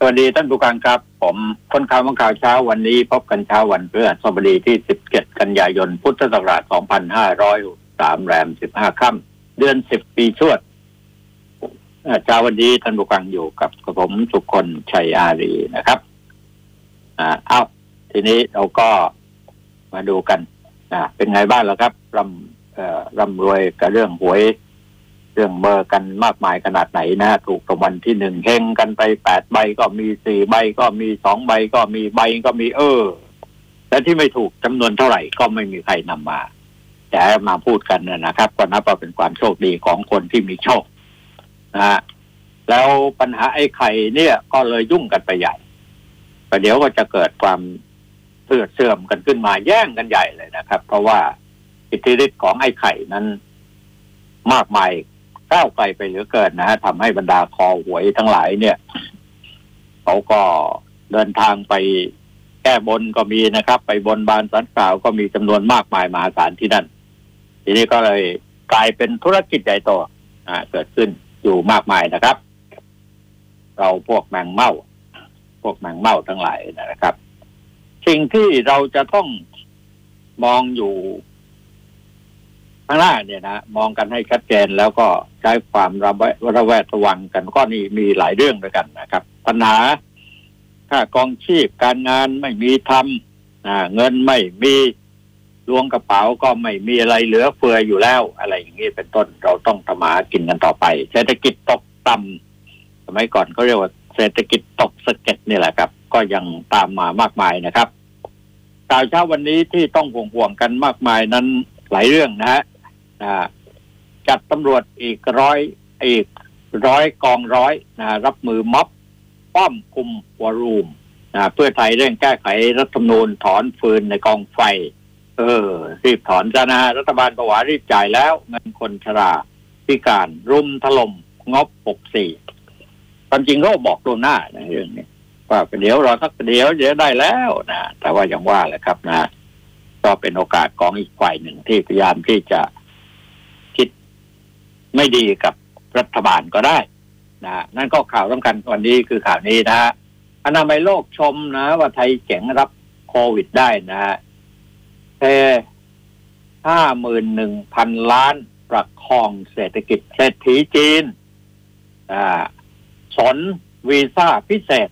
สวัสดีท่านผู้การครับ ผมคนข่าวมังข่าวเช้าวันนี้ พบกันเช้าวันพฤหัสบดีที่ 17 กันยายน พุทธศักราช 2503แรม 15 ค่ำเดือน 10 ปีชวดเช้าวันนี้ท่านผู้การอยู่กับผมสุคนชัยอารีนะครับอ่าเอาทีนี้เราก็มาดูกันอ่าเป็นไงบ้างแล้วครับร่ำเอ่อร่ำรวยกับเรื่องหวย เรื่องเบอร์กันมากมายขนาดไหนนะถูกรางวัลที่หนึ่งเฮงกันไปแปดใบก็มีสี่ใบก็มีสองใบก็มีใบก็มีเออและที่ไม่ถูกจำนวนเท่าไหร่ก็ไม่มีใครนำมา แต่มาพูดกันนะนะครับ ก็นับว่าเป็นความโชคดีของคนที่มีโชคนะฮะแล้วปัญหาไอ้ไข่เนี่ยก็เลยยุ่งกันไปใหญ่ประเดี๋ยวก็จะเกิดความเสื่อเสื่อมกันขึ้นมาแย่งกันใหญ่เลยนะครับ เพราะว่าอิทธิฤทธิ์ของไอ้ไข่นั้นมากมาย ก้าวไกลไปเหลือเกินนะฮะทำให้บรรดาคอหวยทั้งหลายเนี่ยเขาก็เดินทางไปแก้บนก็มีนะครับ ไปบนบานสันกล่าวก็มีจำนวนมากมายมหาศาลที่นั่น ทีนี้ก็เลยกลายเป็นธุรกิจใหญ่โตเกิดขึ้นอยู่มากมายนะครับ เราพวกแมงเม่า พวกแมงเม่าทั้งหลายนะครับ สิ่งที่เราจะต้องมองอยู่ ข้างหน้าเนี่ยนะมองกันให้ชัดเจนแล้วก็ใช้ความระแวดระแวดระวังกันก็นี่มีหลายเรื่องด้วยกันนะครับ ปัญหาค่ากองชีพการงานไม่มีทำเงินไม่มีลวงกระเป๋าก็ไม่มีอะไรเหลือเฟืออยู่แล้ว อะไรอย่างนี้เป็นต้นเราต้องทำมาหากินกันต่อไป เศรษฐกิจตกต่ำสมัยก่อนเขาเรียกว่าเศรษฐกิจตกสะเก็ดนี่แหละครับ ก็ยังตามมามากมายนะครับข่าวเช้าวันนี้ที่ต้องห่วงห่วงๆกันมากมายนั้นหลายเรื่องนะฮะ นะจัดตำรวจอีกร้อยอีกร้อยกองร้อยนะรับมือม็อบป้อมคุมวอรูมนะเพื่อไทยเร่งแก้ไขรัฐธรรมนูญถอนฟืนในกองไฟ เออ รีบถอนซะนะรัฐบาลประวารีบจ่ายแล้ว เงินคนชราพิการรุมถล่มงบหกสี่ความจริงเขาบอกตัวหน้านะเรื่องนี้ว่าเดี๋ยวรอสักเดี๋ยวเดี๋ยวได้แล้วนะแต่ว่าอย่างว่าแหละครับนะ ก็เป็นโอกาสของอีกฝ่ายหนึ่งที่พยายามที่จะ ไม่ดีกับรัฐบาลก็ได้นะนั่นก็ข่าวสำคัญวันนี้คือข่าวนี้นะฮะอนามัยโลกชมนะ ว่าไทยเจ๋งรับโควิดได้นะฮะแต่ห้าหมื่นหนึ่งพันล้านประคองเศรษฐกิจเศรษฐีจีนอ่าสนวีซ่าพิเศษ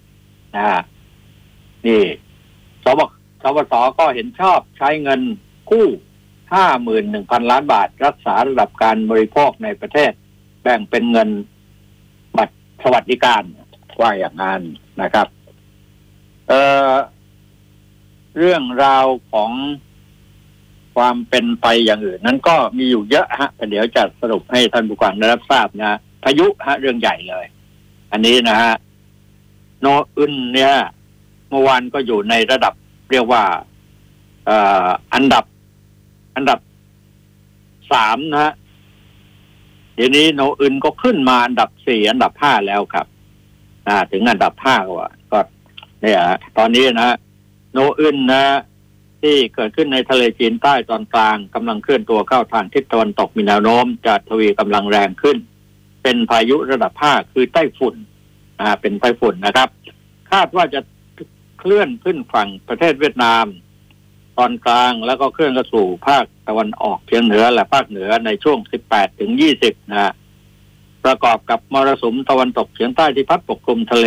นะนี่สบสบสก็เห็นชอบใช้เงินกู้ ห้าหมื่นหนึ่งพันล้านบาท รักษาระดับการบริโภคในประเทศ แบ่งเป็นเงินบัตรสวัสดิการว่าอย่างนั้นนะครับเออเรื่องราวของความเป็นไปอย่างอื่น นั้นก็มีอยู่เยอะฮะแต่เดี๋ยวจะสรุปให้ท่านผู้ฟังได้รับทราบนะพายุฮะเรื่องใหญ่เลย อันนี้นะฮะโนอึนเนี่ย เมื่อวานก็อยู่ในระดับเรียกว่าอออันดับ อันดับสามนะฮะเดี๋ยวนี้โนอึนก็ขึ้นมาอันดับสี่อันดับห้าแล้วครับ อ่า ถึงอันดับห้าก็ว่าก็เนี่ยฮะตอนนี้นะโนอึนนะที่เกิดขึ้นในทะเลจีนใต้ตอนกลางกำลังเคลื่อนตัวเข้าทางทิศตะวันตกมีแนวโน้มจะทวีกำลังแรงขึ้น เป็นพายุระดับห้าคือไต้ฝุ่น อ่า เป็นไต้ฝุ่นนะครับ คาดว่าจะเคลื่อนขึ้นฝั่งประเทศเวียดนาม ตอนกลางแล้วก็เคลื่อนเข้าสู่ภาคตะวันออกเฉียงเหนือและภาคเหนือในช่วง 18 ถึง 20 นะประกอบกับมรสุมตะวันตกเฉียงใต้ที่พัดปกคลุมทะเล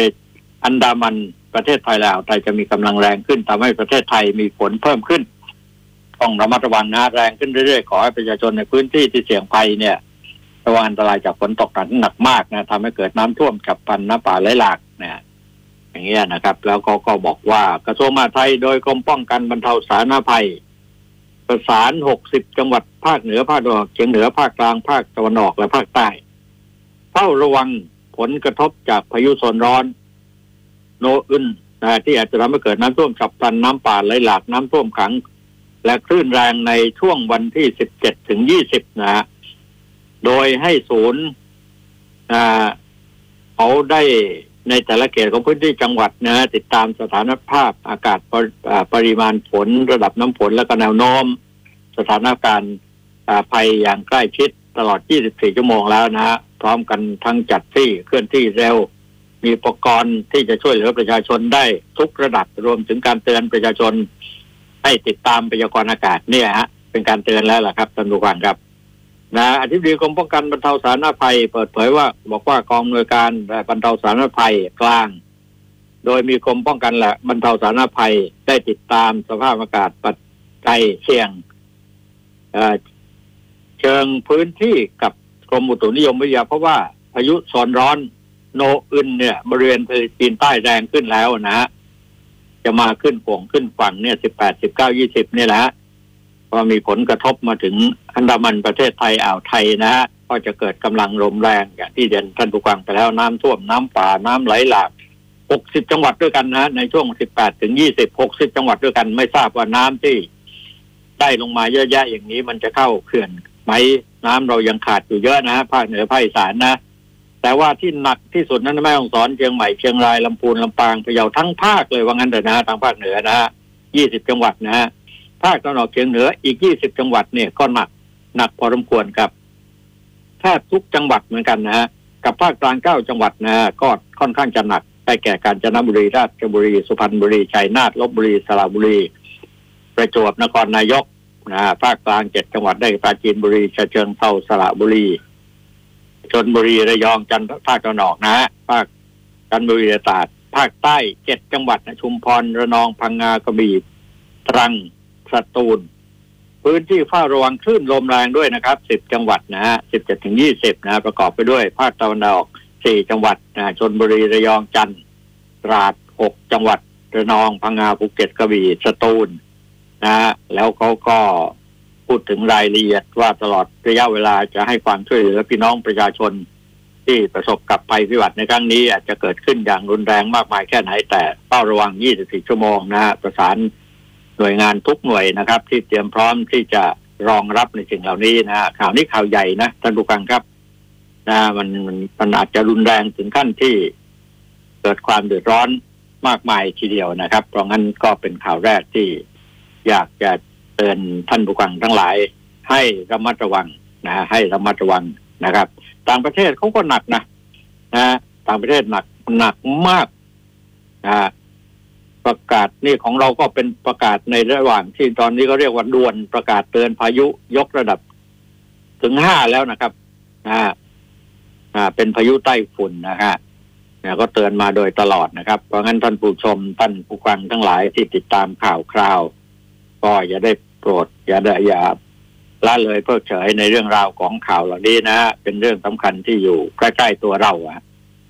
อันดามันประเทศไทยและอ่าวไทยจะมีกำลังแรงขึ้นทำให้ประเทศไทยมีฝนเพิ่มขึ้นต้องระมัดระวังนะแรงขึ้นเรื่อยๆ ขอให้ประชาชนในพื้นที่ที่เสี่ยงภัยเนี่ย ระวังอันตรายจากฝนตกหนักมากนะทำให้เกิดน้ำท่วมฉับพลันน้ำป่าไหลหลากนะ อย่างเงี้ยนะครับ แล้วก็ก็บอกว่ากระทรวงมหาดไทยโดยกรมป้องกันบรรเทาสาธารณภัย ประสาน 60 จังหวัดภาคเหนือภาคตะวันออกเฉียงเหนือภาคกลางภาคตะวันออกและภาคใต้เฝ้าระวังผลกระทบจากพายุโซนร้อน โนอึนนะที่อาจจะทำให้เกิดน้ำท่วมฉับพลันน้ำป่าไหลหลากน้ำท่วมขัง และคลื่นแรงในช่วงวันที่ 17 ถึง 20 นะฮะโดยให้ศูนย์เขาได้ในแต่ละเขตของพื้นที่จังหวัดนะ ติดตามสถานภาพอากาศปริอ่าปริมาณฝนระดับน้ำฝนและก็แนวโน้ม สถานการณ์ภัยอย่างใกล้ชิดตลอด 24 ชั่วโมงแล้วนะฮะพร้อมกันทั้งจัดที่เคลื่อนที่เร็ว มีอุปกรณ์ที่จะช่วยเหลือประชาชนได้ทุกระดับรวมถึงการเตือนประชาชน ให้ติดตามพยากรณ์อากาศเนี่ยฮะเป็นการเตือนแล้วล่ะครับท่านผู้ฟังครับ นะอธิบดีกรมป้องกันบรรเทาสาธารณภัย เปิดเผยว่า บอกว่ากองอำนวยการและบรรเทาสาธารณภัยกลาง โดยมีกรมป้องกันและบรรเทาสาธารณภัยได้ติดตามสภาพอากาศปัจจัยเสี่ยงเชิงพื้นที่กับกรมอุตุนิยมวิทยาเพราะว่าพายุโซนร้อนโนอึนเนี่ย บริเวณทะเลจีนใต้แรงขึ้นแล้วนะฮะจะมาขึ้นฝ่งขึ้นฝั่งเนี่ยสิบแปดสิบเก้ายี่สิบนี่แหละ พอมีผลกระทบมาถึงอันดามันประเทศไทยอ่าวไทยนะฮะก็จะเกิดกำลังลมแรงอย่างที่เด่นท่านผู้ฟังไปแล้วน้ำท่วมน้ำป่าน้ำไหลหลากหกสิบจังหวัดด้วยกันนะในช่วงสิบแปดถึงยี่สิบหกสิบจังหวัดด้วยกันไม่ทราบว่าน้ำที่ได้ลงมาเยอะแยะอย่างนี้มันจะเข้าเขื่อนไหมน้ำเรายังขาดอยู่เยอะนะภาคเหนือภาคอีสานนะ แต่ว่าที่หนักที่สุดนั้นแม่ฮ่องสอนเชียงใหม่เชียงรายลำพูนลำปางพะเยาทั้งภาคเลยว่างั้นเถอะนะทางภาคเหนือนะฮะยี่สิบจังหวัดนะฮะ ภาคตะวันออกเฉียงเหนืออีกยี่สิบจังหวัดเนี่ยก็หนักหนักพอสมควรครับแทบทุกจังหวัดเหมือนกันนะฮะกับภาคกลางเก้าจังหวัดนะฮะก็ค่อนข้างจะหนักได้แก่กาญจนบุรีราชบุรี สุพรรณบุรีชัยนาทลบบุรีสระบุรี ประจวบนครนายกนะภาคกลางเจ็ดจังหวัดได้ปราจีนบุรีฉะเชิงเทราสระบุรีชนบุรีระยองจันทภาคตะวันออกนะฮะภาคจันทบุรีตราดภาคใต้เจ็ดจังหวัดนะชุมพรระนองพังงากระบี่ตรัง สตูล พื้นที่เฝ้าระวังคลื่นลมแรงด้วยนะครับสิบจังหวัดนะฮะสิบเจ็ดถึงยี่สิบนะประกอบไปด้วย ภาคตะวันออกสี่จังหวัดนะชนบุรีระยองจันทร์ตราดหกจังหวัดระนองพังงาภูเก็ตกระบี่สตูลนะฮะแล้วเขาก็พูดถึงรายละเอียดว่าตลอดระยะเวลาจะให้ความช่วยเหลือพี่น้องประชาชน ที่ประสบกับภัยพิบัติในครั้งนี้อาจจะเกิดขึ้นอย่างรุนแรงมากมายแค่ไหนแต่เฝ้าระวัง 24 ชั่วโมงนะฮะประสาน หน่วยงานทุกหน่วยนะครับ ที่เตรียมพร้อมที่จะรองรับในสิ่งเหล่านี้นะ ข่าวนี้ข่าวใหญ่นะท่านผู้ฟังครับนะมันมันมันอาจจะรุนแรงถึงขั้นที่เกิดความเดือดร้อนมากมายทีเดียวนะครับ เพราะงั้นก็เป็นข่าวแรกที่อยากจะเตือนท่านผู้ฟังทั้งหลาย ให้ระมัดระวังนะ ให้ระมัดระวังนะครับ ต่างประเทศเขาก็หนักนะนะต่างประเทศหนักหนักมากนะ ประกาศนี่ของเราก็เป็นประกาศในระหว่างที่ตอนนี้ก็เรียกว่าด่วนประกาศเตือนพายุยกระดับ ถึงห้าแล้วนะครับนะอ่า เป็นพายุใต้ฝุ่นนะฮะเนี่ยก็เตือนมาโดยตลอดนะครับ เพราะงั้นท่านผู้ชมท่านผู้ฟังทั้งหลายที่ติดตามข่าวคราว ก็อย่าได้โปรด อย่าได้อย่าละเลยเพิกเฉยในเรื่องราวของข่าวเหล่านี้นะฮะเป็นเรื่องสำคัญที่อยู่ใกล้ๆตัวเราอะ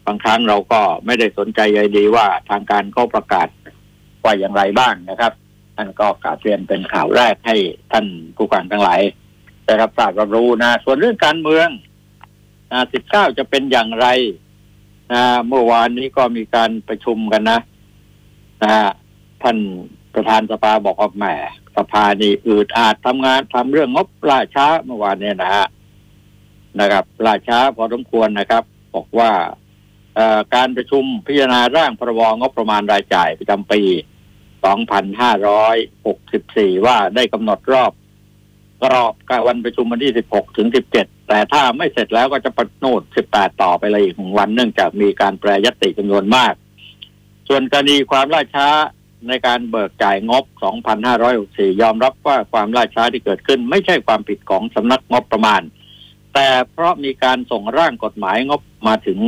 บางครั้งเราก็ไม่ได้สนใจใยดีว่าทางการเขาประกาศ ว่าอย่างไรบ้างนะครับท่านก็กลาวเตือนเป็นข่าวแรกให้ท่านผู้ฟังทั้งหลายได้รับทราบรับรู้นะ ส่วนเรื่องการเมืองนะ19 จะเป็นอย่างไรนะเมื่อวานนี้ก็มีการประชุมกันนะนะท่านประธานสภาบอกว่าแหมสภานี่อืดอาดทำงานทำเรื่องงบล่าช้าเมื่อวานเนี่ยนะฮะนะครับล่าช้าพอสมควรนะครับ บอกว่า การประชุมพิจารณาร่างพรบงบประมาณรายจ่ายประจำปี 2564 ว่าได้กำหนดรอบกรอบการวันประชุมวันที่ 16 ถึง 17 แต่ถ้าไม่เสร็จแล้วก็จะประโนด18 ต่อไปเลยอีกวันเนื่องจากมีการแปรยติจำนวนมาก ส่วนกรณีความล่าช้าในการเบิกจ่ายงบ 2,564 ยอมรับว่าความล่าช้าที่เกิดขึ้น ไม่ใช่ความผิดของสำนักงบประมาณ แต่เพราะมีการส่งร่างกฎหมายงบมาถึง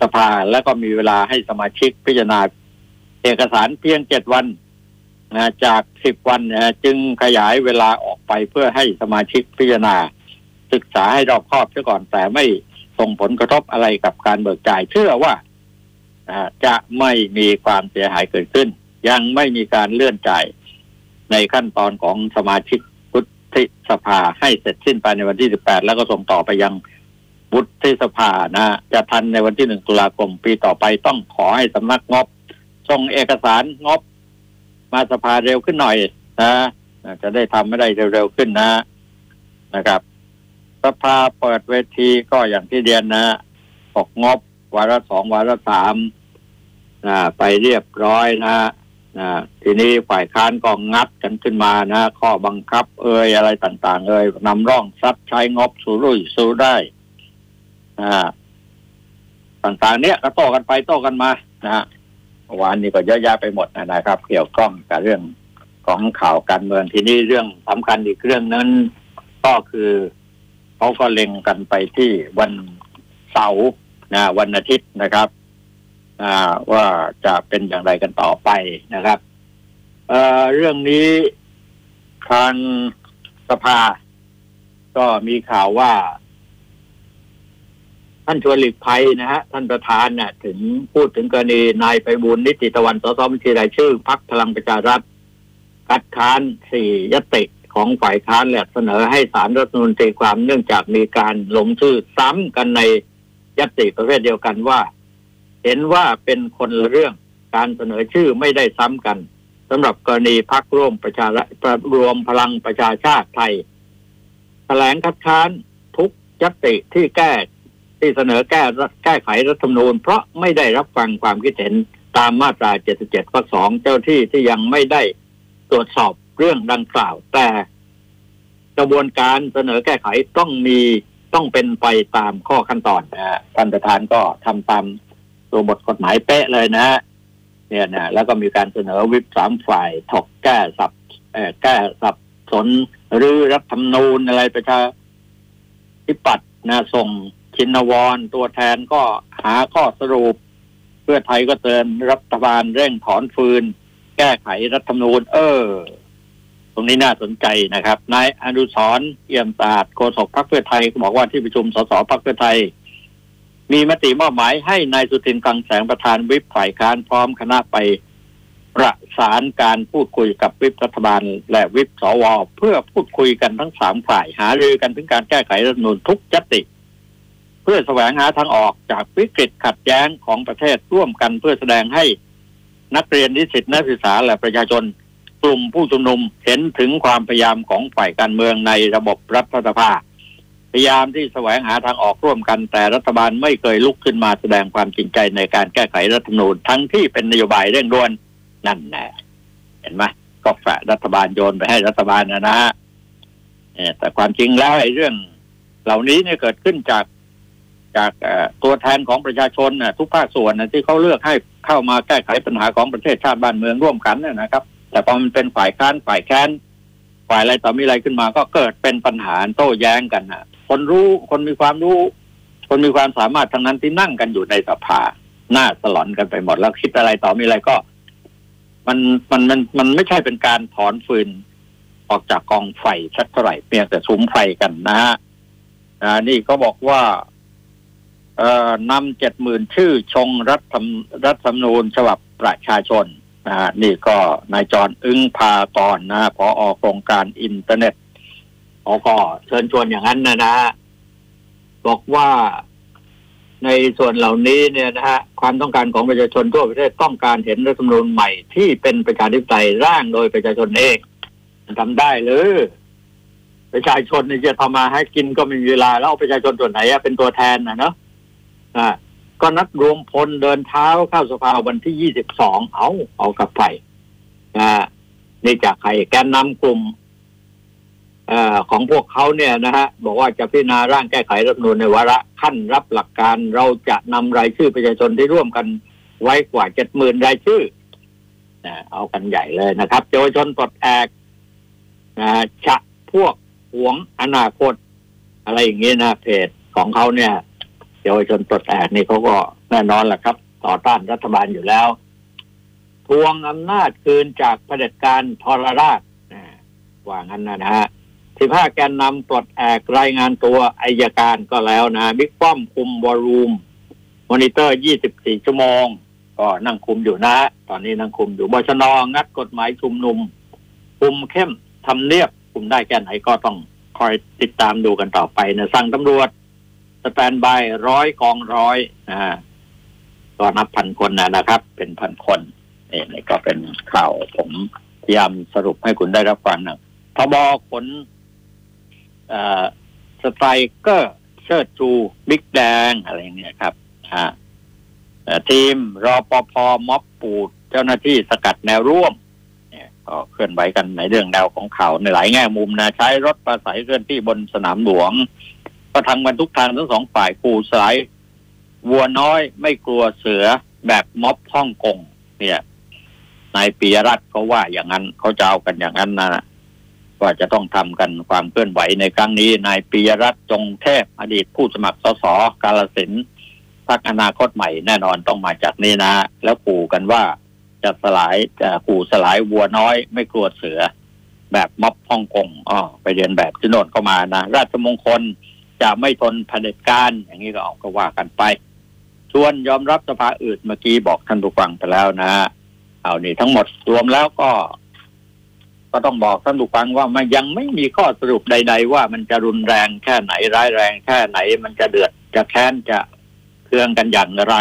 สภาและก็มีเวลาให้สมาชิกพิจารณาเอกสารเพียงเจ็ดวันนะจากสิบวันนะจึงขยายเวลาออกไปเพื่อให้สมาชิกพิจารณา ศึกษาให้รอบคอบซะก่อนแต่ไม่ส่งผลกระทบอะไรกับการเบิกจ่ายเชื่อว่าจะไม่มีความเสียหายเกิดขึ้น ยังไม่มีการเลื่อนจ่ายในขั้นตอนของสมาชิก ธิสภาให้เสร็จสิ้นภายในวันที่สิบแปดแล้วก็ส่งต่อไปยังวุฒิสภานะจะทันในวันที่หนึ่งตุลาคมปีต่อไปต้องขอให้สำนักงบ ส่งเอกสารงบ มาสภาเร็วขึ้นหน่อยนะจะได้ทำไม่ได้เร็วๆขึ้นนะนะครับ สภาเปิดเวทีก็อย่างที่เรียนนะออกงบวาระสองวาระสามนะไปเรียบร้อยนะ นะทีนี้ฝ่ายค้านก็งัดกันขึ้นมานะ ข้อบังคับ เอ่ยอะไรต่าง ๆ เอ่ยนำร่องซัดใช้งบสูรุ่ยสูได้ต่างๆ เนี้ยก็โต้กันไปโต้กันมานะฮะวานนี้ก็เยอะแยะไปหมดนะครับ เกี่ยวข้องกับเรื่องของข่าวการเมืองทีนี้เรื่องสำคัญอีกเรื่องนั้น ก็คือเขาก็เล็งกันไปที่วันเสาร์นะวันอาทิตย์นะครับ ว่าจะเป็นอย่างไรกันต่อไปนะครับเเรื่องนี้ทางสภา ก็มีข่าวว่า ท่านชวนหลีกภัยนะฮะ ท่านประธานน่ะ ถึงพูดถึงกรณีนายไปบุญนิติตะวันสสบัญชีรายชื่อพักพลังประชารัฐคัดค้านสี่ยติของฝ่ายค้านและเสนอให้สารรัฐมนตรีความเนื่องจากมีการลงชื่อซ้ำกันในยติประเภทเดียวกันว่า เห็นว่าเป็นคนละเรื่องการเสนอชื่อไม่ได้ซ้ำกันสำหรับกรณีพักร่วมประชารัฐรวมพลังประชาชาติไทยแถลงคัดค้านทุกยติที่แก้ที่เสนอแก้แก้ไขรัฐธรรมนูญ เพราะไม่ได้รับฟังความคิดเห็นตามมาตรา 77ข้อ2เจ้าที่ที่ยังไม่ได้ตรวจสอบเรื่องดังกล่าว แต่กระบวนการเสนอแก้ไขต้องมีต้องเป็นไปตามข้อขั้นตอนนะท่านประธานก็ทำตาม ตัวบทกฎหมายเป๊ะเลยนะฮะเนี่ยนะแล้วก็มีการเสนอวิปสามฝ่ายถกแก้สับแก้สับสนหรือรัฐธรรมนูญอะไรประชาธิปัตย์นะส่งชินวรตัวแทนก็หาข้อสรุป เพื่อไทยก็เตือนรัฐบาลเร่งถอนฟืน แก้ไขรัฐธรรมนูญ เออ ตรงนี้น่าสนใจนะครับนายอนุสรเอี่ยมตาดโฆษกพรรคเพื่อไทยบอกว่าที่ประชุมสสพรรคเพื่อไทย มีมติมอบหมายให้นายสุทินคังแสงประธานวิปฝ่ายค้านพร้อมคณะไปประสานการพูดคุยกับวิปรัฐบาล และวิปสวเพื่อพูดคุยกันทั้งสามฝ่ายหารือกันถึงการแก้ไขรัฐมนูลทุกจติ เพื่อแสวงหาทางออกจากวิกฤตขัดแย้งของประเทศร่วมกันเพื่อแสดงให้นักเรียนนิสิตนักศึกษาและประชาชน กลุ่มผู้ชุมนุมเห็นถึงความพยายามของฝ่ายการเมืองในระบบรัฐสภา พยายามที่แสวงหาทางออกร่วมกัน แต่รัฐบาลไม่เคยลุกขึ้นมาแสดงความจริงใจในการแก้ไขรัฐธรรมนูญทั้งที่เป็นนโยบายเร่งด่วนนั่นแน่เห็นไหมก็ฝะรัฐบาลโยนไปให้รัฐบาลนะนะฮะแต่ความจริงแล้วไอ้เรื่อง เหล่านี้เนี่ยเกิดขึ้นจากจากตัวแทนของประชาชนทุกภาคส่วนที่เขาเลือกให้เข้ามาแก้ไขปัญหาของประเทศชาติบ้านเมืองร่วมกันนะครับ แต่พอมันเป็นฝ่ายค้านฝ่ายแค้นฝ่ายอะไรต่อมีอะไรขึ้นมา ก็เกิดเป็นปัญหาโต้แย้งกันนะ คนรู้คนมีความรู้ คนมีความสามารถทั้งนั้นที่นั่งกันอยู่ในสภา หน้าสลอนกันไปหมดแล้วคิดอะไรต่อมีอะไรก็ มันมันมันมันไม่ใช่เป็นการถอนฟืนออกจากกองไฟสักเท่าไหร่เพียงแต่สุมไฟกันนะฮะนี่เขาบอกว่า เอ่อนำเจ็ดหมื่นชื่อชงรัฐธรรมรัฐธรรมนูญฉบับประชาชนนะฮะนี่ก็นายจรอึ้งพากรนะพออโครงการอินเทอร์เน็ต อก็เชิญชวนอย่างนั้นนะนะฮะบอกว่าในส่วนเหล่านี้เนี่ยนะฮะความต้องการของประชาชนทั่วประเทศต้องการเห็นรัฐธรรมนูญใหม่ที่เป็นประชาธิปไตยร่างโดยประชาชนเองทำได้หรือ ประชาชนนี่จะทำมาให้กินก็มีเวลา แล้วประชาชนส่วนไหนเป็นตัวแทนนะเนาะอ่าก็นัดรวมพลเดินเท้าเข้าสภาวันที่ยี่สิบสองเอาเอากับไฟอ่านี่จากใครแกนนำกลุ่ม อของพวกเขาเนี่ยนะฮะบอกว่าจะพิจารณาร่างแก้ไขรัฐมนูลในวาระขั้นรับหลักการเราจะนำรายชื่อประชาชนที่ร่วมกันไว้กว่าเจ็ดหมื่นรายชื่อเอากันใหญ่เลยนะครับเยาวชนปลดแอกนะชะพวกหวงอนาคต อะไรอย่างเงี้ยนะเพจของเขาเนี่ยเยาวชนปลดแอกนี่เขาก็แน่นอนแหละครับ ต่อต้านรัฐบาลอยู่แล้ว ทวงอำนาจคืนจากเผด็จการทรราชว่างั้นนะฮะ สิบห้าแกนนำปลดแอกรายงานตัวอายการก็แล้วนะบิ๊กป้อมคุมวอรูมมอนิเตอร์ยี่สิบสี่ชั่วโมง ก็นั่งคุมอยู่นะ ตอนนี้นั่งคุมอยู่บชนงัดกฎหมายชุมนุม คุมเข้มทำเนียบคุมได้แค่ไหนก็ต้องคอยติดตามดูกันต่อไปนะสั่งตำรวจ standby ร้อยกองร้อยนะก็นับพันคนนะนะครับ เป็นพันคนนี่ก็เป็นข่าวผมพยายามสรุปให้คุณได้รับฟังนะทบขน Stryker เชิดชูบิ๊กแดงอะไรเงี้ยครับทีมรอปภม็อบปูด เจ้าหน้าที่สกัดแนวร่วมเนี่ยก็เคลื่อนไหวกันในเรื่องแนวของข่าวในหลายแง่มุมนะ ใช้รถประสัยเคลื่อนที่บนสนามหลวง ก็ทางบรรทุกทางทั้งสองฝ่ายปูสายวัวน้อยไม่กลัวเสือแบบม็อบฮ่องกงเนี่ยนายปียรัตน์เขาว่าอย่างนั้นเขาจะเอากันอย่างนั้นนะ ว่าจะต้องทำกันความเคลื่อนไหวในครั้งนี้นายปียรัตน์จงเทพอดีตผู้สมัครสสกาลสินพรรคอนาคตใหม่แน่นอนต้องมาจากนี้นะ แล้วขู่กันว่าจะสลายจะขู่สลายวัวน้อยไม่กลัวเสือ แบบม็อบฮ่องกงอ๋อไปเรียนแบบที่โน่นเข้ามานะราชมงคลจะไม่ทนเผด็จการ อย่างนี้ก็ออกก็ว่ากันไปชวนยอมรับสภาอื่นเมื่อกี้บอกท่านผู้ฟังไปแล้วนะเอานี่ทั้งหมดรวมแล้วก็ ก็ต้องบอกท่านผู้ฟังว่ามันยังไม่มีข้อสรุปใด ๆ ว่ามันจะรุนแรงแค่ไหนร้ายแรงแค่ไหน มันจะเดือดจะแค้นจะเครื่องกันอย่างไร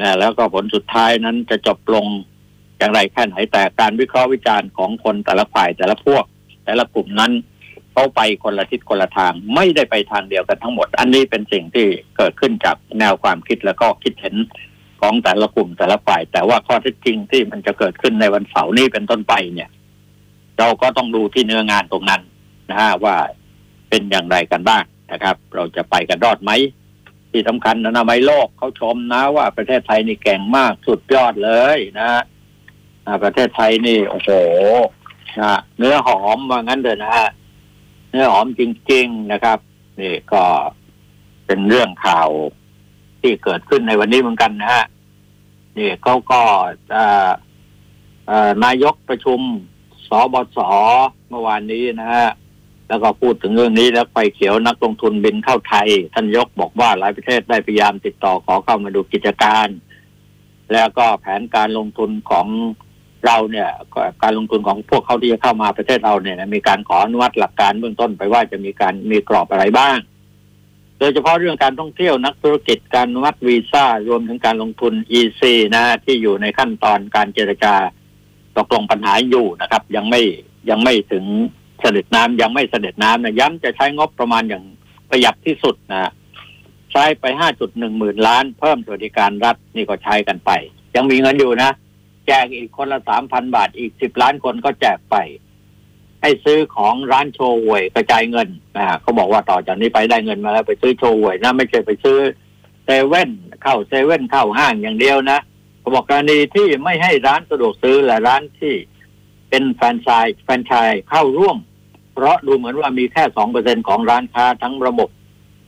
นะแล้วก็ผลสุดท้ายนั้นจะจบลงอย่างไรแค่ไหนแต่การวิเคราะห์วิจารณ์ของคนแต่ละฝ่ายแต่ละพวก แต่ละกลุ่มนั้นเขาไปคนละทิศคนละทางไม่ได้ไปทางเดียวกันทั้งหมด อันนี้เป็นสิ่งที่เกิดขึ้นจากแนวความคิดแล้วก็คิดเห็นของแต่ละกลุ่มแต่ละฝ่าย แต่ว่าข้อเท็จจริงที่มันจะเกิดขึ้นในวันเสาร์นี้เป็นต้นไปเนี่ย เราก็ต้องดูที่เนื้องานตรงนั้นนะฮะว่าเป็นอย่างไรกันบ้างนะครับ เราจะไปกันรอดไหม ที่สำคัญนะนามัยโลกเขาชมนะว่าประเทศไทยนี่เก่งมากสุดยอดเลยนะประเทศไทยนี่โอ้โหนะเนื้อหอมว่างั้นเลยนะฮะเนื้อหอมจริง ๆนะครับ นี่ก็เป็นเรื่องข่าวที่เกิดขึ้นในวันนี้เหมือนกันนะฮะนี่เขาก็นายกประชุม สบศเมื่อวานนี้นะฮะแล้วก็พูดถึงเรื่องนี้แล้วไฟเขียวนักลงทุนบินเข้าไทย ท่านยกบอกว่าหลายประเทศได้พยายามติดต่อขอเข้ามาดูกิจการ แล้วก็แผนการลงทุนของเราเนี่ยการลงทุนของพวกเขาที่จะเข้ามาประเทศเราเนี่ยมีการขออนุมัติหลักการเบื้องต้นไปว่าจะมีการมีกรอบอะไรบ้าง โดยเฉพาะเรื่องการท่องเที่ยวนักธุรกิจการอนุมัติวีซ่ารวมถึงการลงทุน EC นะที่อยู่ในขั้นตอนการเจรจา ตกลงปัญหาอยู่นะครับ ยังไม่ยังไม่ถึงเสด็จน้ำยังไม่เสด็จน้ำนะย้ำจะใช้งบประมาณอย่างประหยัดที่สุดนะใช้ไปห้าจุดหนึ่งหมื่นล้าน เพิ่มสวัสดิการรัฐนี่ก็ใช้กันไป ยังมีเงินอยู่นะแจกอีกคนละสามพันบาทอีกสิบล้านคนก็แจกไป ให้ซื้อของร้านโชว์หวยกระจายเงินนะเขาบอกว่าต่อจากนี้ไปได้เงินมาแล้วไปซื้อโชว์หวยนะไม่ใช่ไปซื้อเซเว่นเข้าเซเว่นเข้าห้างอย่างเดียวนะ เขาบอกกรณีที่ไม่ให้ร้านสะดวกซื้อและร้านที่เป็นแฟรนไชส์แฟรนไชส์เข้าร่วม เพราะดูเหมือนว่ามีแค่สองเปอร์เซ็นของร้านค้าทั้งระบบ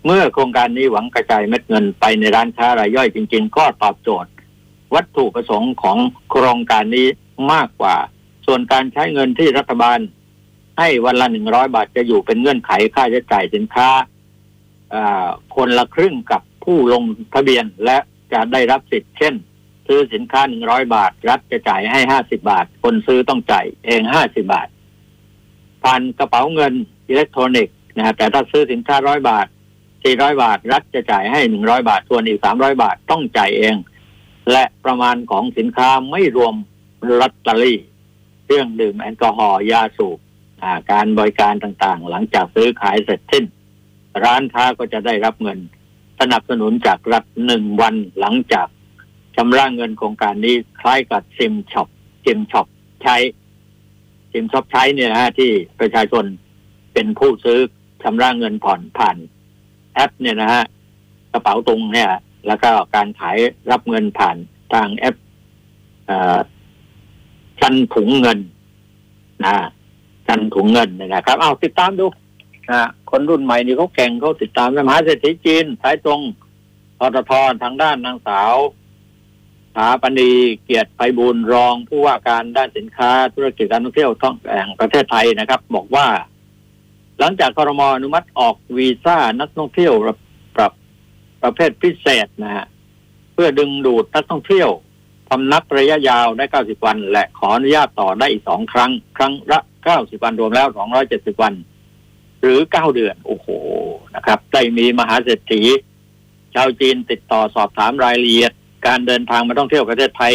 เมื่อโครงการนี้หวังกระจายเม็ดเงินไปในร้านค้ารายย่อยจริง ๆ ก็ตอบโจทย์ วัตถุประสงค์ของโครงการนี้มากกว่า ส่วนการใช้เงินที่รัฐบาล ให้วันละหนึ่งร้อยบาทจะอยู่เป็นเงื่อนไขค่าใช้จ่ายสินค้าคนละครึ่งกับผู้ลงทะเบียนและจะได้รับสิทธิ์เช่น ซื้อสินค้าหนึ่งร้อยบาท รัฐจะจ่ายให้ห้าสิบาท คนซื้อต้องจ่ายเองห้าสิบาท ผ่านกระเป๋าเงินอิเล็กทรอนิกส์นะฮะแต่ถ้าซื้อสินค้าร้อยบาทสี่ร้อยบาท รัฐจะจ่ายให้หนึ่งร้อยบาทส่วนอีกสามร้อยบาทต้องจ่ายเอง และประมาณของสินค้าไม่รวมลอตเตอรี่เครื่องดื่มแอลกอฮอล์ยาสูบการบริการต่างๆ หลังจากซื้อขายเสร็จสิ้น ร้านค้าก็จะได้รับเงินสนับสนุนจากรัฐหนึ่งวันหลังจากชำระเงินโครงการนี้คล้ายกับชิมช้อปชิมช้อปใช้ชิมช้อปใช้เนี่ยนะฮะที่ประชาชนเป็นผู้ซื้อชำระเงินผ่อนผ่านแอปเนี่ยนะฮะกระเป๋าตังเนี่ย แล้วก็การขายรับเงินผ่านทางแอปชั้นถุงเงินนะชั้นถุงเงินนะครับเอาติดตามดูนะคนรุ่นใหม่นี่เขาแข่งเขาติดตามมหาเศรษฐีจีน สายตรงปตททางด้านนางสาว สาปณีเกียรติไปบุญรองผู้ว่าการด้านสินค้าธุรกิจการท่องเที่ยวท่องแห่งประเทศไทยนะครับ บอกว่า หลังจากคอรมออนุมัติออกวีซ่านักท่องเที่ยวปรับประเภทพิเศษนะฮะเพื่อดึงดูดนักท่องเที่ยวพำนักระยะยาวได้ 90 วัน และขออนุญาตต่อได้อีกสองครั้ง ครั้งละ 90 วันรวมแล้ว 270 วัน หรือ 9 เดือน โอ้โหนะครับ ได้มีมหาเศรษฐี ชาวจีนติดต่อสอบถามรายละเอียด การเดินทางมาท่องเที่ยวประเทศไทย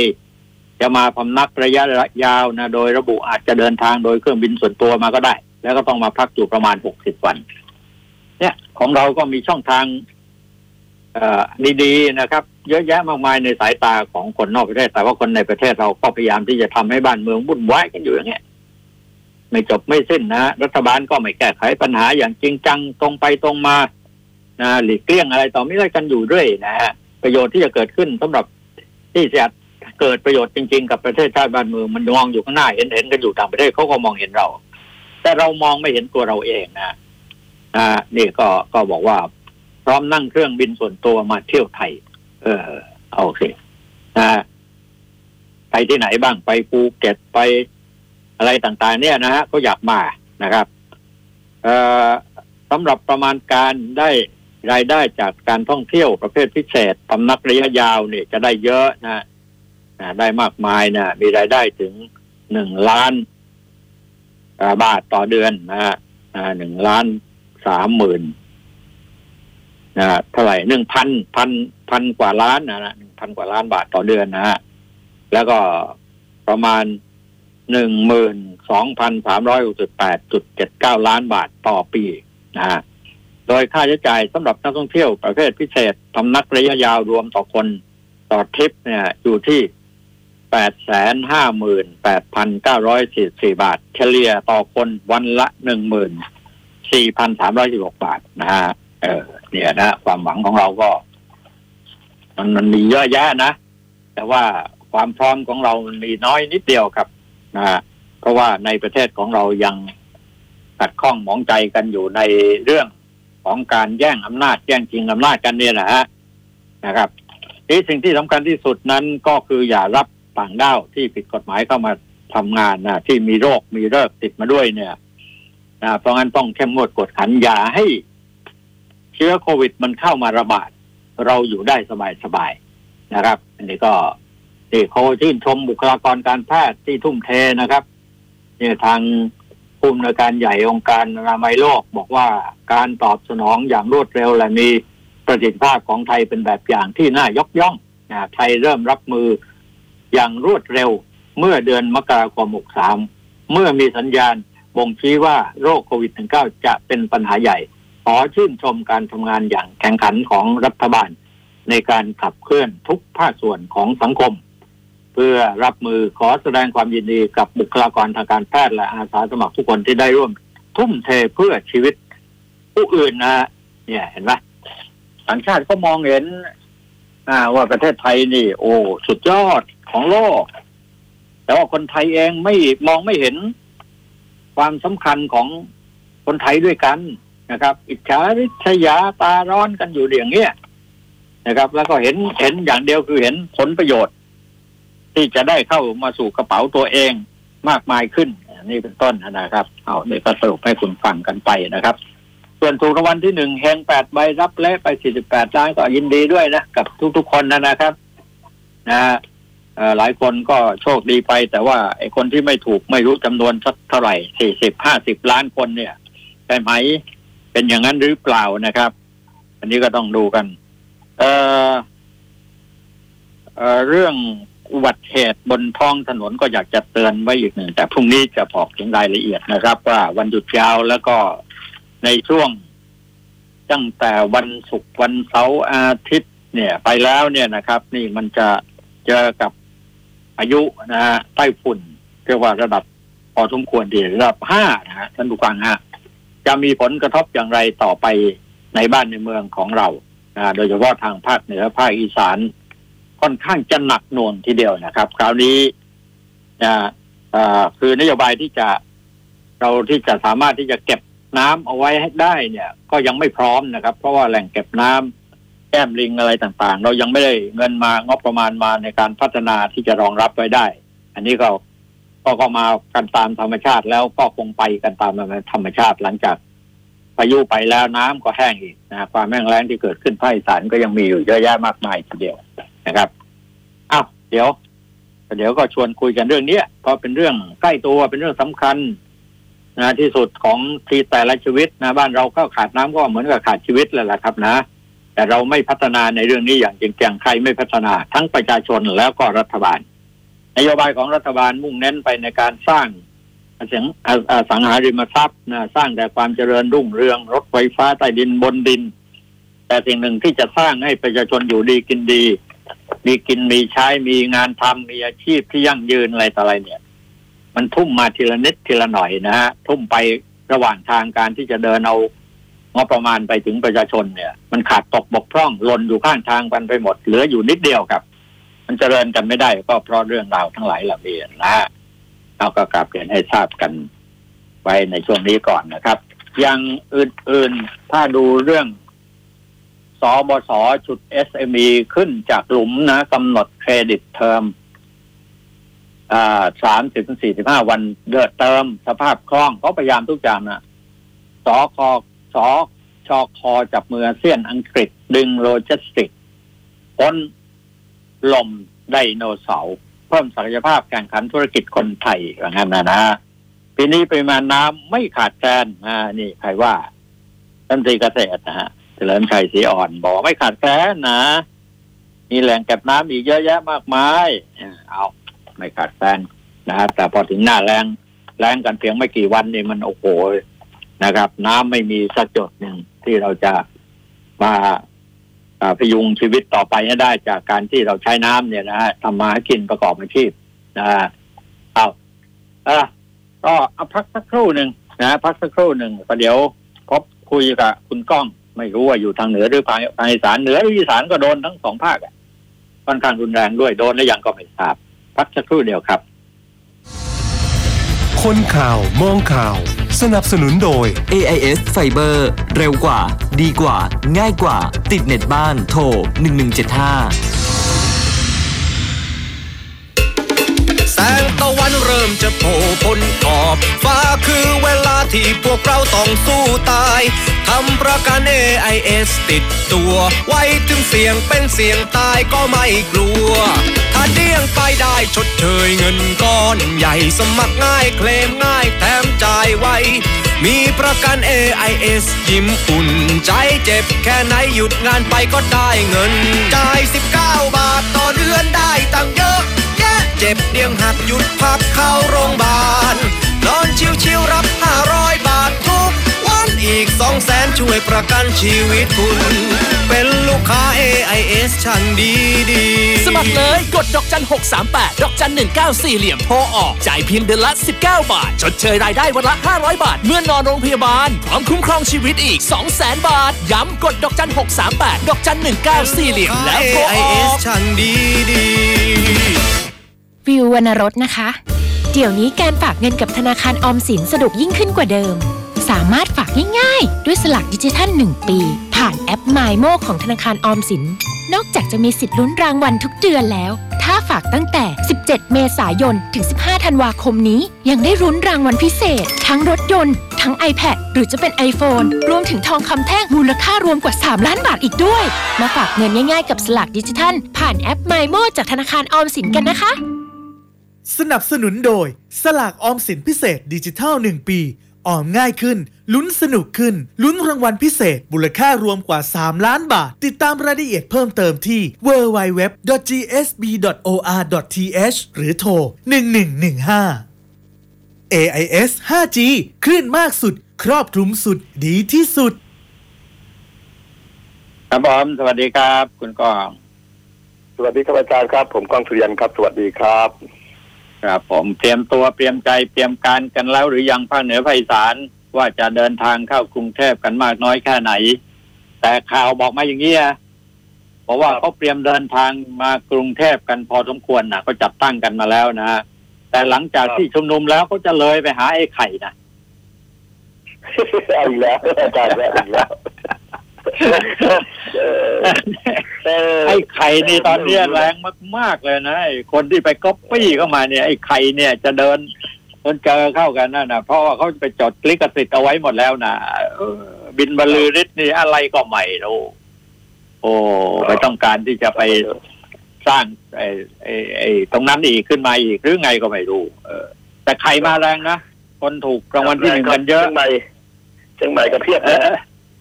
จะมาพำนักระยะยาวนะโดยระบุอาจจะเดินทางโดยเครื่องบินส่วนตัวมาก็ได้ แล้วก็ต้องมาพักอยู่ประมาณหกสิบวัน เนี่ย ของเราก็มีช่องทางดีๆนะครับ เยอะแยะมากมายในสายตาของคนนอกประเทศ แต่ว่าคนในประเทศเราก็พยายามที่จะทำให้บ้านเมืองวุ่นวายกันอยู่อย่างเงี้ยไม่จบไม่สิ้นนะรัฐบาลก็ไม่แก้ไขปัญหาอย่างจริงจังตรงไปตรงมานะหลีกเลี่ยงอะไรต่อไม่ได้กันอยู่เรื่อยนะฮะ ประโยชน์ที่จะเกิดขึ้นสำหรับที่จะเกิดประโยชน์จริง ๆ กับประเทศชาติบ้านเมืองมันมองอยู่ข้างหน้าเห็นเห็นกันอยู่ต่างประเทศเขาก็มองเห็นเรา แต่เรามองไม่เห็นตัวเราเองนะนะนี่ก็ก็บอกว่า พร้อมนั่งเครื่องบินส่วนตัวมาเที่ยวไทย เออโอเคนะไปที่ไหนบ้างไปภูเก็ตไปอะไรต่างๆ เนี่ยนะฮะก็อยากมานะครับเอ่อสำหรับประมาณการได้ รายได้จากการท่องเที่ยวประเภทพิเศษตำนักระยะยาวเนี่ยจะได้เยอะนะนะได้มากมายนะมีรายได้ถึงหนึ่งล้านบาทต่อเดือนนะฮะหนึ่งล้านสามหมื่นนะเท่าไหร่หนึ่งพันพันพันกว่าล้านนะหนึ่งพันกว่าล้านบาทต่อเดือนนะฮะแล้วก็ประมาณหนึ่งหมื่นสองพันสามร้อยหกสิบแปดจุดเจ็ดเก้าล้านบาทต่อปีนะฮะ โดยค่าใช้จ่ายสำหรับนักท่องเที่ยวประเภทพิเศษทำนักระยะยาวรวมต่อคนต่อทริปเนี่ยอยู่ที่แปดแสนห้าหมื่นแปดพันเก้าร้อยสี่สี่บาท เฉลี่ยต่อคนวันละหนึ่งหมื่นสี่พันสามร้อยสิบหกบาทนะฮะเออเนี่ยนะ ความหวังของเราก็ มันมันมีเยอะแยะนะ แต่ว่าความพร้อมของเรามันมีน้อยนิดเดียวครับนะฮะเพราะว่าในประเทศของเรายังขัดข้องหมองใจกันอยู่ในเรื่อง ของการแย่งอำนาจแย่งชิงอำนาจกันเนี่ยนะฮะนะครับที่สิ่งที่สำคัญที่สุดนั้นก็คืออย่ารับต่างด้าวที่ผิดกฎหมายเข้ามาทำงานนะที่มีโรคมีเริกติดมาด้วยเนี่ยนะเพราะงั้นต้องเข้มงวดกดขันอย่าให้ เชื้อโควิดมันเข้ามาระบาด เราอยู่ได้สบายๆนะครับ อันนี้ก็ที่เขาชื่นชมบุคลากรการแพทย์ที่ทุ่มเทนะครับเนี่ยทาง ผู้อำนวยการใหญ่องค์การอนามัยโลกบอกว่าการตอบสนองอย่างรวดเร็วและมีประสิทธิภาพของไทยเป็นแบบอย่างที่น่ายกย่องนะไทยเริ่มรับมืออย่างรวดเร็วเมื่อเดือนมกราคม63 เมื่อมีสัญญาณบ่งชี้ว่าโรคโควิด -19 จะเป็นปัญหาใหญ่ ขอชื่นชมการทำงานอย่างแข่งขันของรัฐบาล ในการขับเคลื่อนทุกภาคส่วนของสังคม เพื่อรับมือขอแสดงความยินดีกับบุคลากรทางการแพทย์และอาสาสมัครทุกคนที่ได้ร่วม ทุ่มเทเพื่อชีวิตผู้อื่นนะเนี่ยเห็นไหมต่างชาติก็มองเห็นว่าประเทศไทยนี่ โอ้ สุดยอดของโลก แต่ว่าคนไทยเองไม่มองไม่เห็นความสำคัญของคนไทยด้วยกันนะครับ อิจฉาริษยาตาร้อนกันอยู่อย่างเงี้ยนะครับ แล้วก็เห็นเห็นอย่างเดียวคือเห็นผลประโยชน์ ที่จะได้เข้ามาสู่กระเป๋าตัวเองมากมายขึ้นนี่เป็นต้นนะครับ เอาเดี๋ยก็สรุปให้คุณฟังกันไปนะครับ ส่วนถูกรางวัลที่หนึ่งแหงแปดใบรับเละไปสี่สิบแปดล้านก็ยินดีด้วยนะ กับทุกๆคนนะครับ นะหลายคนก็โชคดีไป แต่ว่าไอ้คนที่ไม่ถูกไม่รู้จำนวนสักเท่าไหร่สี่สิบห้าสิบล้านคนเนี่ยใช่ไหมเป็นอย่างนั้นหรือเปล่านะครับ อันนี้ก็ต้องดูกัน เออเอ่อเรื่อง อุบัติเหตุบนท้องถนนก็อยากจะเตือนไว้อีกหนึ่ง แต่พรุ่งนี้จะบอกถึงรายละเอียดนะครับ ว่าวันหยุดยาวแล้วก็ในช่วง ตั้งแต่วันศุกร์วันเสาร์อาทิตย์ เนี่ย ไปแล้วเนี่ยนะครับ นี่มันจะเจอกับอายุนะฮะใต้ฝุ่นเรียกว่าระดับพอสมควรดีระดับห้านะฮะท่านผู้ฟังฮะจะมีผลกระทบอย่างไรต่อไปในบ้านในเมืองของเรานะโดยเฉพาะทางภาคเหนือภาคอีสาน ค่อนข้างจะหนักหน่วงทีเดียวนะครับ คราวนี้นะคือนโยบายที่จะเราที่จะสามารถที่จะเก็บน้ำเอาไว้ให้ได้เนี่ย ก็ยังไม่พร้อมนะครับ เพราะว่าแหล่งเก็บน้ำแก้มลิงอะไรต่างๆ เรายังไม่ได้เงินมางบประมาณมาในการพัฒนาที่จะรองรับไว้ได้ อันนี้ก็ก็ก็มากันตามธรรมชาติแล้วก็คงไปกันตามธรรมชาติหลังจากพายุไปแล้วน้ำก็แห้งอีกนะความแห้งแล้งที่เกิดขึ้นภาคอีสานก็ยังมีอยู่เยอะแยะมากมายทีเดียว นะครับอ้าวเดี๋ยวเดี๋ยวก็ชวนคุยกันเรื่องนี้เพราะเป็นเรื่องใกล้ตัวเป็นเรื่องสำคัญนะที่สุดของที่แต่ละชีวิตนะบ้านเราก็ขาดน้ำก็เหมือนกับขาดชีวิตเลยแหละครับนะ แต่เราไม่พัฒนาในเรื่องนี้อย่างจริงจังใครไม่พัฒนา ทั้งประชาชนแล้วก็รัฐบาล นโยบายของรัฐบาลมุ่งเน้นไปในการสร้างสังสังหาริมทรัพย์นะสร้างแต่ความเจริญรุ่งเรือง รถไฟฟ้าใต้ดินบนดิน แต่สิ่งหนึ่งที่จะสร้างให้ประชาชนอยู่ดีกินดี มีกินมีใช้มีงานทำมีอาชีพที่ยั่งยืนอะไรต่ออะไรเนี่ย มันทุ่มมาทีละนิดทีละหน่อยนะฮะทุ่มไประหว่างทางการที่จะเดินเอางบประมาณไปถึงประชาชนเนี่ย มันขาดตกบกพร่องหล่นอยู่ข้างทางกันไปหมด เหลืออยู่นิดเดียวครับ มันเจริญกันไม่ได้ก็เพราะเรื่องราวทั้งหลายเหล่านี้นะเราก็กลับเรียนให้ทราบกันไว้ในช่วงนี้ก่อนนะครับ อย่างอื่นๆถ้าดูเรื่อง สบสจุด SME ขึ้นจากหลุมนะกำหนดเครดิตเทอมสามสิบสี่สิบห้าวันเดือดเติมสภาพคล่องเขาพยายามทุกอย่างนะสคสชคจับมือเซียนอังกฤษ ดึงโลจิสติกพ้นลมไดโนเสาร์เพิ่มศักยภาพแข่งขันธุรกิจคนไทยว่างั้นนะนะปีนี้ปริมาณน้ำไม่ขาดแคลนอ่านี่ใครว่าท่านตรีเกษตรนะฮะ เฉลิมชัยศรีอ่อนบอกไม่ขาดแคลนนะ มีแหล่งเก็บน้ำอีกเยอะแยะมากมายเอาไม่ขาดแคลนนะฮะแต่พอถึงหน้าแรงแรงกันเพียงไม่กี่วันนี่มันโอ้โหนะครับ น้ำไม่มีสักหยดหนึ่งที่เราจะมาพยุงชีวิตต่อไปให้ได้จากการที่เราใช้น้ำเนี่ยนะฮะทำมาหากินประกอบอาชีพนะเอาเออก็เอาพักสักครู่หนึ่งนะฮะพักสักครู่หนึ่งประเดี๋ยวพบคุยกับคุณก้อง ไม่รู้ว่าอยู่ทางเหนือหรือภาคภาคอีสานเหนือหรืออีสานก็โดนทั้งสองภาคอะค่อนข้างรุนแรงด้วยโดนและยังก็ไม่ทราบพักสักครู่เดียวครับ คนข่าวมองข่าว สนับสนุนโดย AIS Fiber เร็วกว่า ดีกว่า ง่ายกว่า ติดเน็ตบ้านโทร1175 งตะวันเริ่มจะโผล่พ้นขอบฟ้าคือเวลาที่พวกเราต้องสู้ตายทำประกัน AIS ติดตัว ไว้ถึงเสียงเป็นเสียงตายก็ไม่กลัว ถ้าเดี้ยงไปได้ชดเชยเงินก้อนใหญ่สมัครง่ายเคลมง่ายแถมจ่ายไวมีประกัน AIS ยิ้มอุ่นใจเจ็บแค่ไหนหยุดงานไปก็ได้เงิน จ่าย 19 บาทต่อเดือนได้ตังเยอะ เจ็บเดียงหักหยุดพักเข้าโรงพยาบาล นอนชิวๆรับ 500 บาททุกวันอีก 2 แสนช่วยประกันชีวิตคุณ เป็นลูกค้า AIS ช่างดีดีๆสมัครเลยกดดอกจัน 638 ดอกจัน 194 เหลี่ยมโทรออก จ่ายเพียงเดือนละ 19 บาท ชดเชยรายได้วันละ 500 บาท เมื่อนอนโรงพยาบาล พร้อมคุ้มครองชีวิตอีก 200,000 บาท ย้ำกดดอกจัน 638 ดอกจัน 194 เหลี่ยมแล้วโทรออ AIS กช่างดีดีๆ วิววรรณรสนะคะ เดี๋ยวนี้การฝากเงินกับธนาคารออมสินสะดวกยิ่งขึ้นกว่าเดิม สามารถฝากง่ายๆ ด้วยสลักดิจิทัล 1 ปี ผ่านแอป m ม m o ของธนาคารออมสิน นอกจากจะมีสิทธิ์ลุ้นรางวัลทุกเดือนแล้ว ถ้าฝากตั้งแต่ 17 เมษายน ถึง 15 ธันวาคมนี้ ยังได้ลุ้นรางวัลพิเศษ ทั้งรถยนต์ ทั้ง iPad หรือจะเป็น iPhone รวมถึงทองคำแท่งมูลค่ารวมกว่า 3 ล้านบาทอีกด้วย มาฝากเงินง่ายๆ กับสลักดิจิทัล ผ่านแอป m ม m o จากธนาคารออมสินกันนะคะ สนับสนุนโดย สลากออมสินพิเศษดิจิทัล 1 ปี ออมง่ายขึ้น ลุ้นสนุกขึ้น ลุ้นรางวัลพิเศษมูลค่ารวมกว่า 3 ล้านบาท ติดตามรายละเอียดเพิ่มเติมที่ www.gsb.or.th หรือโทร 1115 AIS 5G คลื่นมากสุด ครอบคลุมสุดดีที่สุด ครับผมสวัสดีครับ คุณก้อง สวัสดีครับอาจารย์ครับ ผมก้องสุริยันครับ สวัสดีครับ ครับผมเตรียมตัวเตรียมใจเตรียมการกันแล้วหรือยังภาคเหนือภาคอีสานว่าจะเดินทางเข้ากรุงเทพกันมากน้อยแค่ไหน แต่ข่าวบอกมาอย่างนี้อะบอกว่าเขาเตรียมเดินทางมากรุงเทพกันพอสมควรนะเขาจัดตั้งกันมาแล้วนะแต่หลังจากครับที่ชุมนุมแล้วเขาจะเลยไปหาไอ้ไข่นะเอาอีกแล้วอาจารย์แล้วอีกแล้วเออเออ ไอ้ไข่นี่ตอนเนี้ยแรงมาก ๆ เลยนะไอ้คนที่ไปก๊อปปี้เข้ามาเนี่ยไอ้ไข่เนี่ยจะเดินเดินเจอเข้ากันนั่นนะเพราะว่าเขาไปจดลิขสิทธิ์เอาไว้หมดแล้วนะเออบินบรรลือฤทธิ์นี่อะไรก็ไม่รู้โอ้ไปต้องการที่จะไปสร้างไอ้ไอ้ไอ้ตรงนั้นอีกขึ้นมาอีกหรือไงก็ไม่รู้ เออ แต่ไข่มาแรงนะคนถูกรางวัลที่หนึ่งกันเยอะเชียงใหม่เชียงใหม่ก็เพียบเอนะอ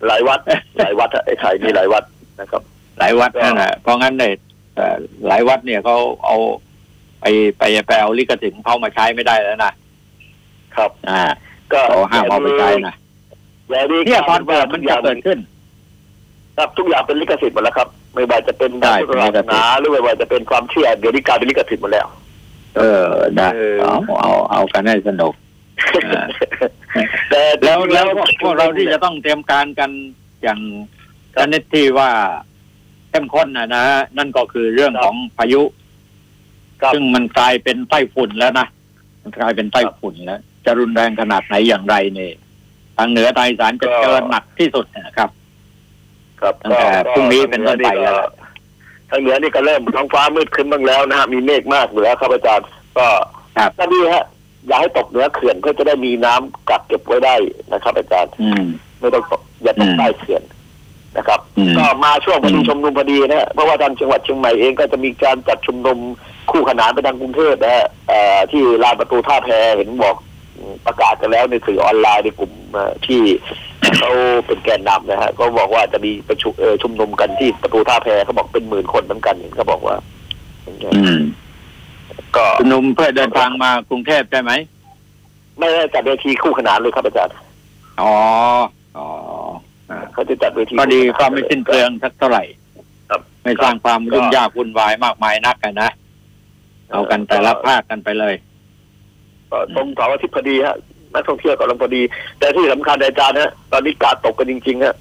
หลายวัดหลายวัดอะไอ้ไข่มีหลายวัดนะครับ หลายวัดนั่นแหละเพราะงั้นเนี่ยเอ่อหลายวัดเนี่ยเขาเอาไปไปไปเอาลิขสิทธิ์ของเขามาใช้ไม่ได้แล้วนะครับอ่า ก็เขาห้ามเอาไปใช้นะแล้วนี่เนี่ยตอนเปิดมันจะเกิดขึ้น ครับทุกอย่างเป็นลิขสิทธิ์หมดแล้วครับ ไม่ว่าจะเป็นใช่พุทธศาสนาหรือไม่ว่าจะเป็นความเชื่อเดี๋ยวนี้กลายเป็นลิขสิทธิ์หมดแล้ว เออได้เออเอาเอาเอากันให้สนุก แต่แล้วแล้วพวกจริงๆพวกเราที่จะต้องเตรียมการกันอย่างชนิดที่ว่าเข้มข้นนะนะฮะนั่นก็คือเรื่องของพายุครับซึ่งมันกลายเป็นไต้ฝุ่นแล้วนะมันกลายเป็นไต้ฝุ่นแล้วจะรุนแรงขนาดไหนอย่างไรเนี่ยทางเหนือทางอีสานจะเจอหนักที่สุดนะครับ ครับตั้งแต่พรุ่งนี้เป็นต้นไปแล้วทางเหนือนี่ก็เริ่มท้องฟ้ามืดขึ้นบ้างแล้วนะฮะมีเมฆมากเหนือครับอาจารย์ก็ครับก็ดีฮะ อย่าให้ตกเหนือเขื่อนเพื่อจะได้มีน้ำกักเก็บไว้ได้นะครับ อาจารย์อืมไม่ต้องตกอย่าตกอืมใต้เขื่อนนะครับอืมก็มาช่วงพอดีอืมชุมนุมพอดีนะฮะเพราะว่าทางจังหวัดเชียงใหม่เองก็จะมีการจัดชุมนุมคู่ขนานไปทางกรุงเทพนะฮะเอ่อที่ลานประตูท่าแพเห็นบอกประกาศกันแล้วในสื่อออนไลน์ในกลุ่มเอ่อที่เขาเป็นแกนนำนะฮะก็บอกว่าจะมีประชุมเอ่อชุมนุมกันที่ประตูท่าแพเขาบอกเป็นหมื่นคนเหมือนกันเห็นเขาบอกว่าอืม ก็ชุมนุมเพื่อเดินทางมากรุงเทพใช่ไหม ไม่ได้จัดเวทีคู่ขนานเลยครับอาจารย์ อ๋อ อ๋ออ่าเขาจะจัดเวทีก็ดีคู่ขนนก็ไม่สิ้นเปลืองสักเท่าไหร่ครับไม่สร้างความก็ยุ่งยากวุ่นวายมากมายนักกันนะ เอากันแต่ละภาคกันไปเลยก็ตรงเสาร์อาทิตย์พอดีฮะนักท่องเที่ยวกำลังพอดี แต่ที่สำคัญอาจารย์ฮะตอนนี้กาดตกกันจริงๆฮะ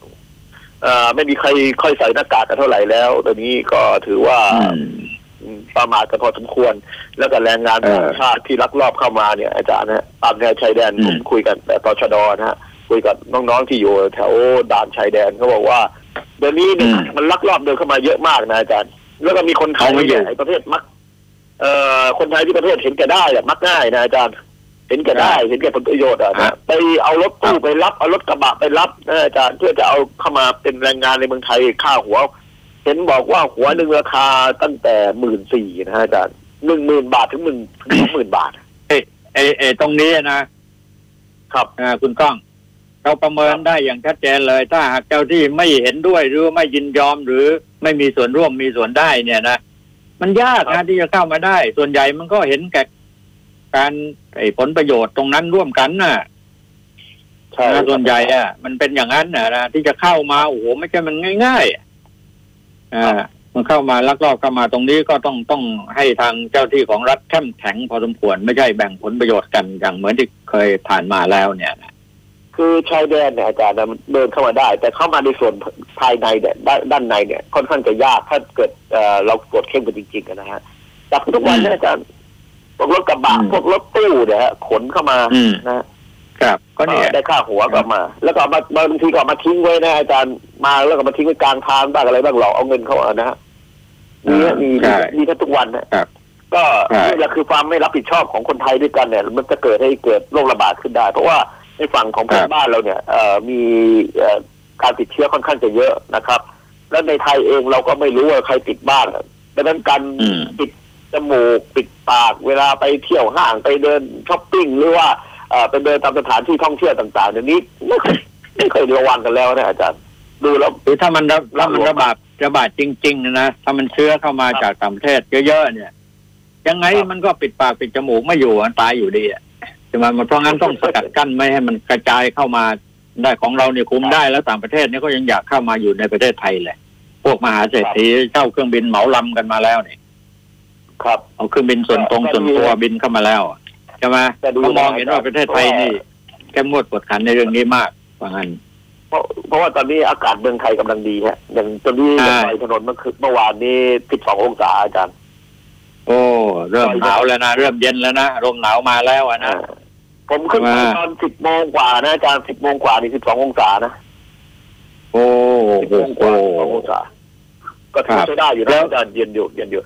เอ่อไม่มีใครค่อยใส่หน้ากากกันเท่าไหร่แล้วตอนนี้ก็ถือว่าอืมอืม ประมาทกันพอสมควร แล้วก็แรงงานเออต่างชาติที่ลักลอบเข้ามาเนี่ยอาจารย์นะตามแนวชายแดนอืมผมคุยกันแต่ตชดนะฮะคุยกับน้องๆที่อยู่แถวด่านชายแดนเขาบอกว่าเดี๋ยวนี้เนี่ยมันลักลอบเดินเข้ามาเยอะมากนะอาจารย์ แล้วก็มีคนไทยเอาไม่อยู่เนี่ยไอ้ประเภทมัก เอ่อคนไทยที่ประเทศเห็นแก่ได้อะมักง่ายนะอาจารย์เห็นแก่ได้เห็นแก่ผลประโยชน์อะครันะบไปเอารถตู้ไปรับเอารถกระบะไปรับนะอาจารย์เพื่อจะเอาเข้ามาเป็นแรงงานในเมืองไทยค่าหัว เห็นบอกว่าหัวหนึ่งราคาตั้งแต่หมื่นสี่นะฮะอาจารย์หนึ่งหมื่นบาทถึงหมื่นถึงสองหมื่นบาท เอ้เอ้เอ้ตรงนี้นะครับอ่าคุณก้อง เราประเมินได้อย่างชัดเจนเลย ถ้าหากเจ้าที่ไม่เห็นด้วยหรือว่าไม่ยินยอมหรือไม่มีส่วนร่วมมีส่วนได้เนี่ยนะมันยากครันะบที่จะเข้ามาได้ ส่วนใหญ่มันก็เห็นแก่การไอ้ผลประโยชน์ตรงนั้นร่วมกันน่ะใช่นะส่วนใหญ่อะมันเป็นอย่างนั้นนะนะที่จะเข้ามาโอ้โหไม่ใช่มันง่าย ๆ อะอ่ามันเข้ามาลักลอบเข้ามาตรงนี้ก็ต้องต้องให้ทางเจ้าที่ของรัฐเข้มแข็งพอสมควรไม่ใช่แบ่งผลประโยชน์กันอย่างเหมือนที่เคยผ่านมาแล้วเนี่ยนะคือชายแดนเนี่ยอาจารย์นะมันเดินเข้ามาได้ แต่เข้ามาในส่วนภายในเนี่ยด้านด้านในเนี่ยค่อนข้างจะยากถ้าเกิดเอ่อเรากดเข้มกันจริงๆอะนะฮะจากทุกวันเนี่ยอาจารย์พวกรถกระบะอืมพวกรถตู้เนี่ยฮะขนเข้ามาอืมนะฮะ ครับ ก็เนี่ย ได้ค่าหัวกลับมา แล้วก็เอามาบางทีก็เอามาทิ้งไว้นะอาจารย์มาแล้วก็มาทิ้งไว้กลางทางบ้างอะไรบ้างหลอกเอาเงินเขาอะนะฮะมีฮะมีใช่ มีแค่ทุกวันนะครับ ก็ใช่ นี่แหละคือความไม่รับผิดชอบของคนไทยด้วยกันเนี่ย มันจะเกิดให้เกิดโรคระบาดขึ้นได้ เพราะว่าในฝั่งของเพื่อนบ้านเราเนี่ยเอ่อมีเอ่อการติดเชื้อค่อนข้างจะเยอะนะครับ แล้วในไทยเองเราก็ไม่รู้ว่าใครติดบ้างดังนั้นการ อืม ปิดจมูกปิดปากเวลาไปเที่ยวห้างไปเดินช้อปปิ้งหรือว่า เอ่อไปเดินตามสถานที่ท่องเที่ยวต่างๆเดี๋ยวนี้ไม่เคยไม่เคยระวังกันแล้วนะอาจารย์ ดูแล้วหรือถ้ามันระถ้ามันระบาดระบาดจริง ๆ นะนะถ้ามันเชื้อเข้ามาครับจากต่างประเทศเยอะๆเนี่ย ยังไงครับมันก็ปิดปากปิดจมูกไม่อยู่มันตายอยู่ดีอะใช่ไหมมันเพราะงั้นต้องสกัดกั้นไม่ให้มันกระจายเข้ามาได้ของเราเนี่ยคุมได้แล้วต่างประเทศเนี่ยก็ยังอยากเข้ามาอยู่ในประเทศไทยเลยพวกมหาเศรษฐีเช่าเครื่องบินเหมาลำกันมาแล้วเนี่ยครับเอาเครื่องบินส่วนตรงก็ส่วนตัวดีนะบินเข้ามาแล้วอะใช่ไหมแต่ดูเขามองนะเห็นว่าประเทศไทยนี่เพราะว่าเข้มงวดกวดขันในเรื่องนี้มากว่างั้นเพราะเพราะว่าตอนนี้อากาศเมืองไทยกำลังดีฮะ อย่างตอนนี้ใช่ไปถนนเมื่อคืนเมื่อวานนี้12องศาอาจารย์ โอ้เริ่มหนาวแล้วนะเริ่มเย็นแล้วนะลมหนาวมาแล้วอะนะผมขึ้นไปว่าตอน10โมงกว่านะอาจารย์10โมงกว่านี่12องศานะโอ้10โหโมงกว่า12องศาก็ถือครับใช้ได้อยู่แล้นะวอาจารย์เย็นอยู่เย็นอยู่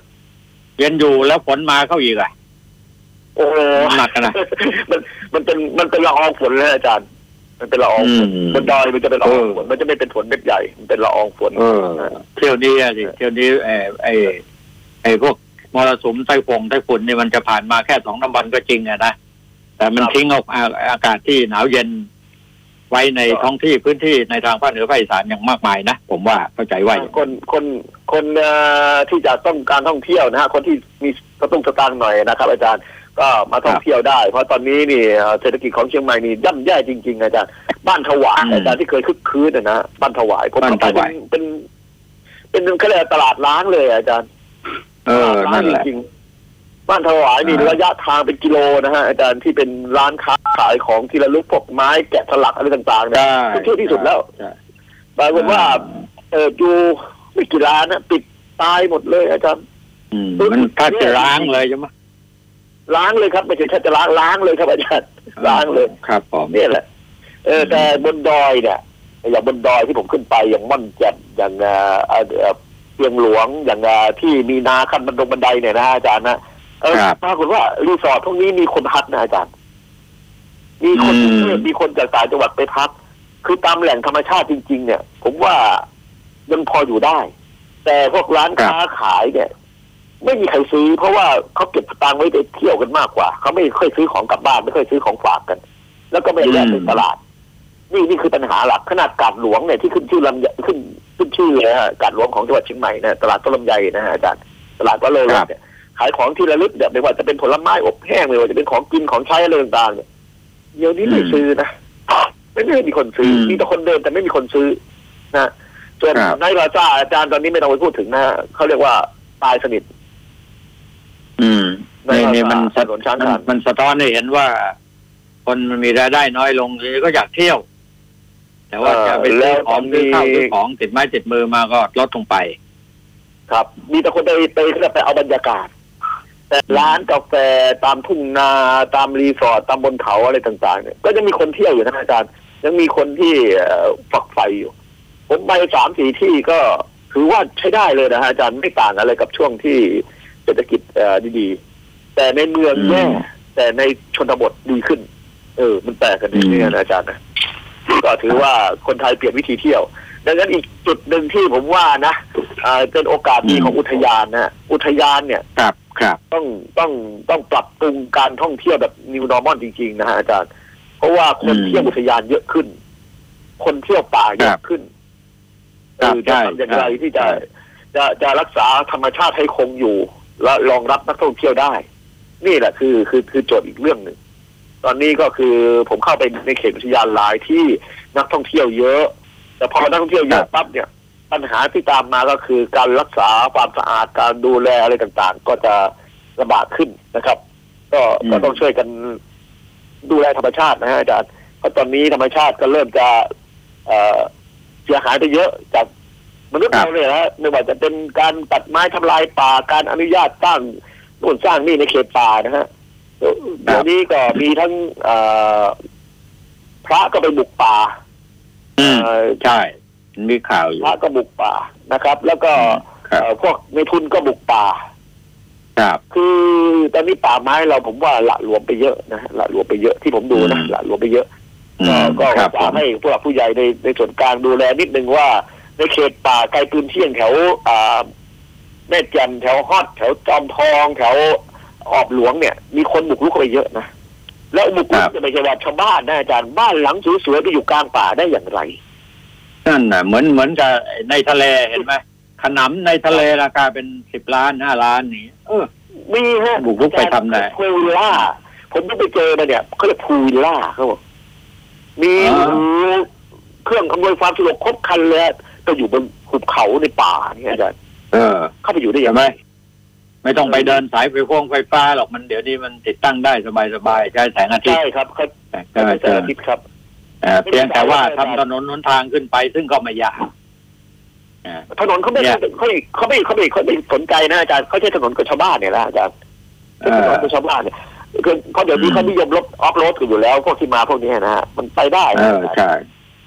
เย็นอยู่แล้วฝนมาเข้าอีกอะ โอ้โหหนักอะนะมันมันเป็นมันเป็นละอองฝนเลยอาจารย์ มันเป็นละอองฝนอืมบนดอยมันจะเป็นละอองเออฝนมันจะไม่เป็นฝนเม็ดใหญ่มันเป็นละอองฝนเออเที่ยวนี้อะสิเที่ยวนี้ไอ้ไอ้ไอ้พวกมรสุมไต้ฟงไต้ฝุ่นนี่มันจะผ่านมาแค่สองน้ำวันก็จริงอะนะแต่มันครับทิ้งเอาอาอากาศที่หนาวเย็น ไว้ในครับท้องที่พื้นที่ในทางภาคเหนือภาคอีสานอย่างมากมายนะผมว่าเข้าใจว่าอย่างคนคนคนเอ่อที่จะต้องการท่องเที่ยวนะฮะคนที่มีกระตุ้งสตางค์หน่อยนะครับ อาจารย์ ก็มาท่องเที่ยวได้ เพราะตอนนี้นี่เอ่อเศรษฐกิจของเชียงใหม่นี่ย่ำแย่จริงๆอาจารย์บ้านถวายอาจารย์ที่เคยคึกคืนนะนะบ้านถวายผมเข้าไปเป็น เป็นเป็นเขาเรียกว่าตลาดล้างเลยอาจารย์เออตลาดล้านั่งนแหละจริงบ้านถวายนี่ระยะทางเป็นกิโลนะฮะอาจารย์ที่เป็นร้านค้าขายของที่ระลึกพวกไม้แกะสลักอะไรต่างๆเนี่ยใช่ทุกที่ที่สุดแล้วใช่ปรากฏว่า เออดูไม่กี่ร้านนะปิดตายหมดเลยอาจารย์อืมมันถ้าจะล้างเลยใช่ไหม ล้างเลยครับไม่ใช่แค่จะล้างล้างเลยครับอาจารย์ล้างเลยครับผมเนี่ยแหละ เออแต่บนดอยเนี่ยอย่างบนดอยที่ผมขึ้นไปอย่างม่อนแจ่มอย่างเอ่อเอ่อเอ่อเปียงหลวงอย่างเอ่อที่มีนาขั้นบันดงบันไดเนี่ยนะอาจารย์นะเออครับปรากฏว่ารีสอร์ทพวกนี้มีคนพักนะอาจารย์ มีคนอืมกรุงเทพมีคนจากต่างจังหวัดไปพัก คือตามแหล่งธรรมชาติจริง ๆ เนี่ย ผมว่ายังพออยู่ได้ แต่พวกร้านค้าขายเนี่ย ไม่มีใครซื้อ เพราะว่าเขาเก็บสตางค์ไว้ไปเที่ยวกันมากกว่าเขาไม่ค่อยซื้อของกลับบ้านไม่ค่อยซื้อของฝากกัน แล้วก็ไม่ได้แวะไปตลาด นี่นี่คือปัญหาหลักขนาดกาดหลวงเนี่ยที่ขึ้นชื่อลำไยขึ้นขึ้นชื่อเลยฮะกาดหลวงของจังหวัดเชียงใหม่นะตลาดต้นลำไยนะฮะอาจารย์ตลาดวัดโลรครัถบเนี่ยขายของที่ระลึกเนี่ยไม่ว่าจะเป็นผลไม้อบแห้งไม่ว่าจะเป็นของกินของใช้อะไรต่างๆเนี่ยเดี๋ยวนี้ไม่ซื้อนะไม่ได้มีคนซื้ออมมีแต่คนเดินแต่ไม่มีคนซื้อนะส่วนครับในลาซาอาจารย์ตอนนี้ไม่ต้องไปพูดถึงนะเขาเรียกว่าตายสนิทอืม นี่นี่มันถนนช้างมันคานมันสะท้อนให้เห็นว่า คนมันมีรายได้น้อยลงทีนี้ก็อยากเที่ยว แต่ว่าจะไปซื้อของซื้อข้าวซื้อของติดไม้ติดมือมาก็ลดลงไป ครับ มีแต่คนไปไปเขาเรียกไปเอาบรรยากาศ แต่ร้านกาแฟตามทุ่งนาตามรีสอร์ทตามบนเขาอะไรต่างๆเนี่ยก็ยังมีคนเที่ยวอยู่นะอาจารย์ ยังมีคนที่เอ่อฝักใฝ่อยู่ ผมไปสามสี่ที่ก็ถือว่าใช้ได้เลยนะฮะอาจารย์ไม่ต่างอะไรกับช่วงที่เศรษฐกิจเอ่อดีๆ แต่ในเมืองแย่อืมแต่ในชนบทดีขึ้น เออ มันแปลกกันอย่างนี้นะอาจารย์นะก็ถือว่าคนไทยเปลี่ยนวิธีเที่ยว ดังนั้นอีกจุดหนึ่งที่ผมว่านะเอ่อเป็นโอกาสดีของอุทยานนะอุทยานเนี่ยครับครับ ต้องต้องต้องปรับปรุงการท่องเที่ยวแบบ new normal จริงๆนะฮะอาจารย์ เพราะว่าคนอืมเที่ยวอุทยานเยอะขึ้น คนเที่ยวป่าเยครัอะบขึ้นครัคืบอจะใช่ทำอย่างไรใช่ที่จะใช่จะจะรักษาธรรมชาติให้คงอยู่ และรองรับนักท่องเที่ยวได้ นี่แหละคือคือคือโจทย์อีกเรื่องหนึ่งตอนนี้ก็คือผมเข้าไปในเขตอุทยานหลายที่นักท่องเที่ยวเยอะ แต่พอนักท่องเที่ยวเยอะปั๊บเนี่ย ปัญหาที่ตามมาก็คือการรักษาความสะอาดการดูแลอะไรต่างๆ ก็จะลำบากขึ้นนะครับ ก็อืมก็ต้องช่วยกันดูแลธรรมชาตินะฮะอาจารย์เพราะตอนนี้ธรรมชาติก็เริ่มจะเอ่อเสียหายไปเยอะจากมนุษย์เราเนี่ยนะไม่ว่าจะเป็นการตัดไม้ทำลายป่าการอนุญาตสร้าง นู่นสร้างนี่ในเขตป่านะฮะเดี๋ยวเดี๋ยวนี้ก็มีทั้งเอ่อพระก็ไปบุกป่าอืมเอ่อใช่ มีข่าวอยู่ พระก็บุกป่านะครับ แล้วก็ครับเอ่อพวกในทุนก็บุกป่า ครับ คือตอนนี้ป่าไม้เราผมว่าละหลวมไปเยอะนะละหลวมไปเยอะที่ผมดูนะอืมละหลวมไปเยอะอืก็มก็ครับอผยากมให้ผู้หลักผู้ใหญ่ในในส่วนกลางดูแลนิดนึงว่าในเขตป่าไกลปืนเที่ยงแถวอ่า แม่แจ่มแถวฮอดแถวจอมทองแถวออบหลวงเนี่ย มีคนบุกรุกเข้าไปเยอะนะแล้วบุกรุคกรับจะไม่ใช่ว่าชาวบ้านนะอาจารย์บ้านหลังสวยๆไปอยู่กลางป่าได้อย่างไรนั่นน่ะเหมือนเหมือนกับในทะเลเห็นไหมขนำในทะเลราคาเป็นสิบล้านห้าล้านนี่เออมีฮะบุกรุกไปทำไหนพูลวิลล่า ผมต้องไปเจอมาเนี่ยเขาเรียกพูลวิลล่าเขาบอกมีอ๋อโอ้โหเครื่องอำนวยความสะดวกครบครันเลยก็อยู่บนหุบเขาในป่าเนี่ยอาจารย์ เออ เข้าไปอยู่ได้ใช่ยังไหมไงไม่ต้องไปเดินสายไฟฟ้องไฟฟ้าหรอกมันเดี๋ยวนี้มันติดตั้งได้สบายสบายๆใช้แสงอาทิตใช่ย์ครับเขาใช่ไหมไม่เจใช่ออาทิตย์ครับ เอ่อเพียงแต่ว่าทำถนนหนทางขึ้นไปซึ่งก็ไม่ยากอ่าถนนเขาไม่เนี่ย เขาไม่เขาไม่เขาไม่เขาไม่สนใจนะอาจารย์เขาใช้ถนนกับชาวบ้านเนี่ยนะอาจารย์เอใช้ถนอ นกับชาวบ้านเนี่ยคือเขาเดี๋ยวนี้อืม เขานิยมรถออฟโรดกันอยู่แล้วพวกที่มาพวกนี้นะฮะมันไปได้เอนะอใช่